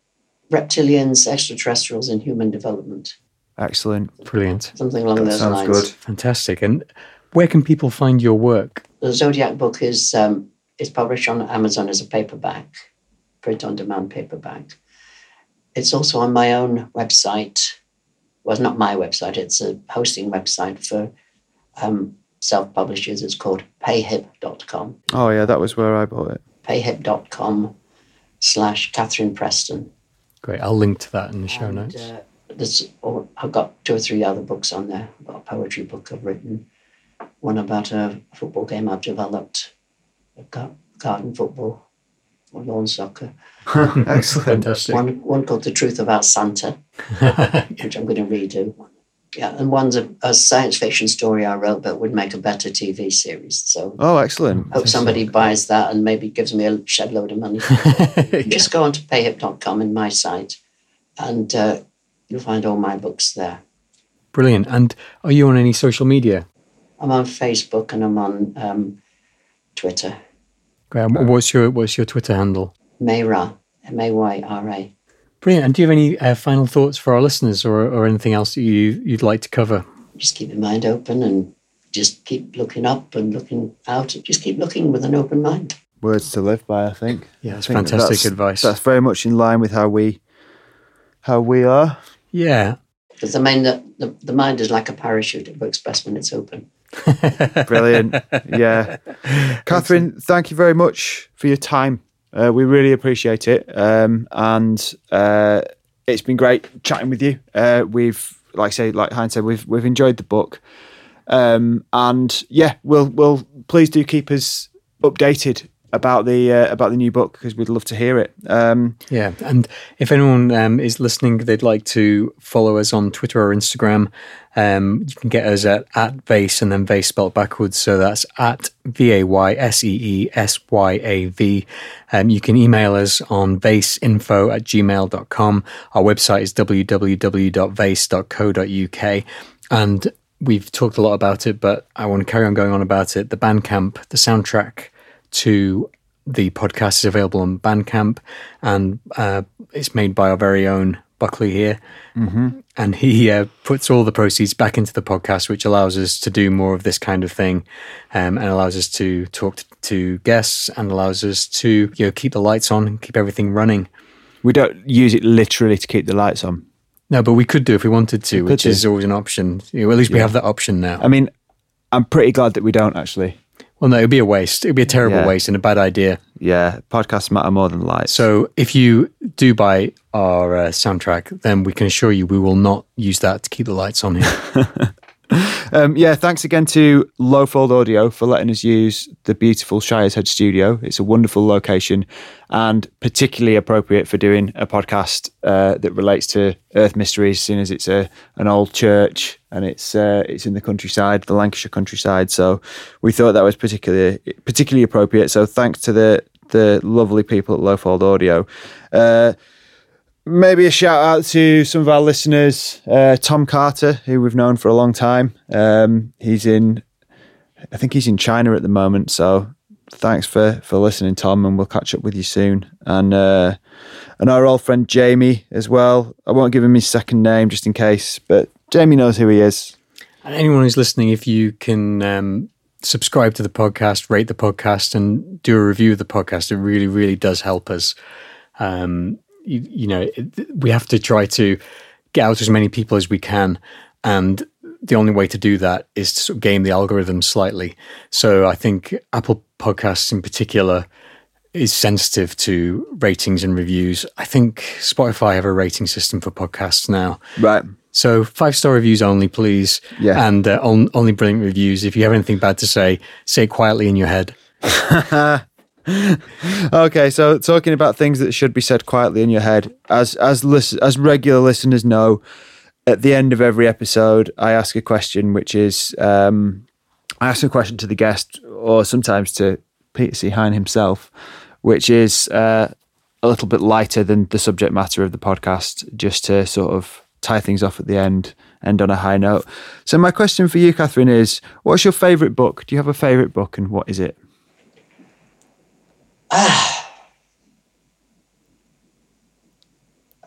Reptilians, Extraterrestrials, and Human Development. Excellent. Brilliant. Something along those sounds lines. good. Fantastic. And where can people find your work? The Zodiac book is um, is published on Amazon as a paperback, print on demand paperback. It's also on my own website. Well, it's not my website, it's a hosting website for um, self publishers. It's called payhip.com. Oh yeah, that was where I bought it. Payhip.com slash Kathryn Preston. Great. I'll link to that in the show And, notes. uh, there's, oh, I've got two or three other books on there. I've got a poetry book I've written, one about a football game I've developed, I've got garden football, or lawn soccer, Excellent. Fantastic. one, one called The Truth About Santa, which I'm going to redo. Yeah, and one's a, a science fiction story I wrote that would make a better TV series. So Oh, excellent. hope somebody buys that and maybe gives me a shed load of money. Just go on to payhip.com in my site and uh, you'll find all my books there. Brilliant. And are you on any social media? I'm on Facebook and I'm on um, Twitter. Great. What's your What's your Twitter handle? Mayra, M A Y R A. Brilliant. And do you have any uh, final thoughts for our listeners, or, or anything else that you you'd like to cover? Just keep your mind open and just keep looking up and looking out. And Just keep looking with an open mind. Words to live by, I think. Yeah, that's think fantastic that's- advice. That's very much in line with how we how we are. yeah. Because I mean, the, the, the mind is like a parachute. It works best when it's open. Brilliant. yeah. Kathryn, thank you very much for your time. Uh, we really appreciate it. Um, and uh, it's been great chatting with you. Uh, we've, like I say, like Hine's said, we've we've enjoyed the book. Um, and yeah, we'll we'll please do keep us updated about the uh, about the new book because we'd love to hear it. Um, Yeah, and if anyone um, is listening, they'd like to follow us on Twitter or Instagram. Um, you can get us at at Vayse and then Vayse spelled backwards. So that's at V A Y S E E S Y A V. Um, you can email us on vayseinfo at gmail.com. Our website is www.vayse.co.uk. And we've talked a lot about it, but I want to carry on going on about it. The Bandcamp, the soundtrack to the podcast is available on Bandcamp, and uh, it's made by our very own Buckley here, mm-hmm. and he uh, puts all the proceeds back into the podcast, which allows us to do more of this kind of thing, um, and allows us to talk to, to guests, and allows us to you know keep the lights on and keep everything running. We don't use it literally to keep the lights on. No, but we could do if we wanted to, We which could is always an option. You know, at least we have that option now. I mean, I'm pretty glad that we don't actually. Well, no, it'd be a waste. It'd be a terrible Yeah. waste and a bad idea. Yeah, podcasts matter more than lights. So if you do buy our uh, soundtrack, then we can assure you we will not use that to keep the lights on here. Um, yeah, thanks again to Lowfold Audio for letting us use the beautiful Shireshead studio. It's a wonderful location and particularly appropriate for doing a podcast uh, that relates to Earth mysteries, seeing as it's a an old church and it's uh, it's in the countryside, the Lancashire countryside. So we thought that was particularly particularly appropriate. So thanks to the the lovely people at Lowfold Audio. Uh, maybe a shout out to some of our listeners, uh, Tom Carter, who we've known for a long time. Um, he's in, I think he's in China at the moment. So thanks for for listening, Tom, and we'll catch up with you soon. And uh, and our old friend Jamie as well. I won't give him his second name just in case, but Jamie knows who he is. and anyone who's listening, if you can um, subscribe to the podcast, rate the podcast, and do a review of the podcast, it really, really does help us. Um, you, you know, it, we have to try to get out as many people as we can, and the only way to do that is to sort of game the algorithm slightly. So I think Apple Podcasts in particular is sensitive to ratings and reviews. I think Spotify have a rating system for podcasts now. Right. So five star reviews only, please. Yeah. And uh, on, only brilliant reviews. If you have anything bad to say, say it quietly in your head. Okay, so talking about things that should be said quietly in your head, as as as regular listeners know, at the end of every episode, I ask a question, which is um, I ask a question to the guest, or sometimes to Peter C. Hine himself, which is uh, a little bit lighter than the subject matter of the podcast, just to sort of tie things off at the end, end on a high note. So, my question for you, Kathryn, is: What's your favourite book? Do you have a favourite book, and what is it? Ah,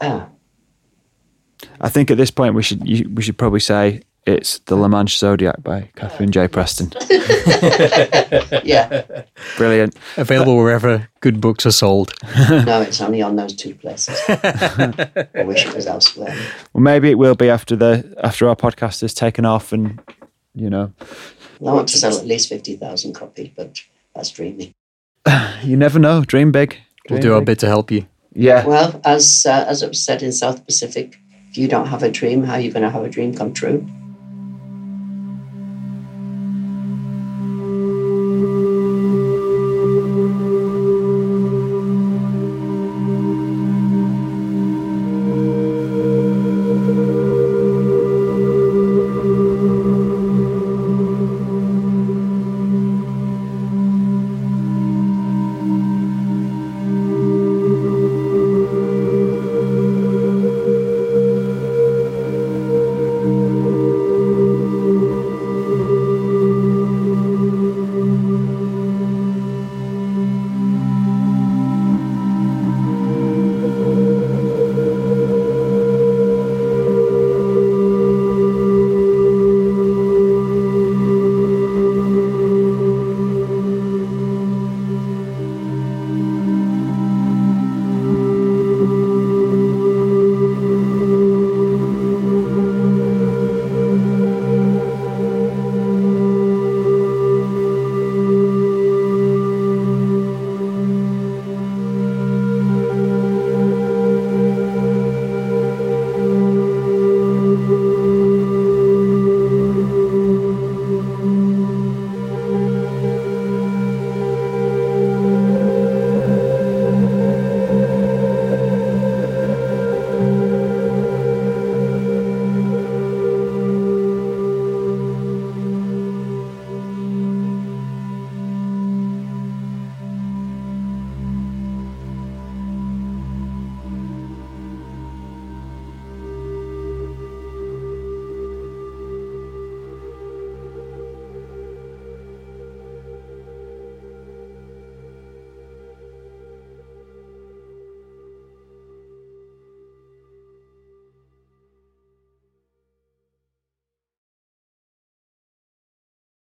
Ah. I think at this point we should you, we should probably say it's the LaManChe Zodiac by Kathryn J. Preston. yeah. Brilliant. Available wherever good books are sold. No, it's only on those two places. I wish it was elsewhere. Well, maybe it will be after the after our podcast has taken off, and you know, I want to sell at least 50,000 copies, but that's dreaming. you never know. Dream big. We'll Dream do our bit to help you. Yeah. Well, as uh, as it was said in South Pacific, if you don't have a dream, how are you going to have a dream come true?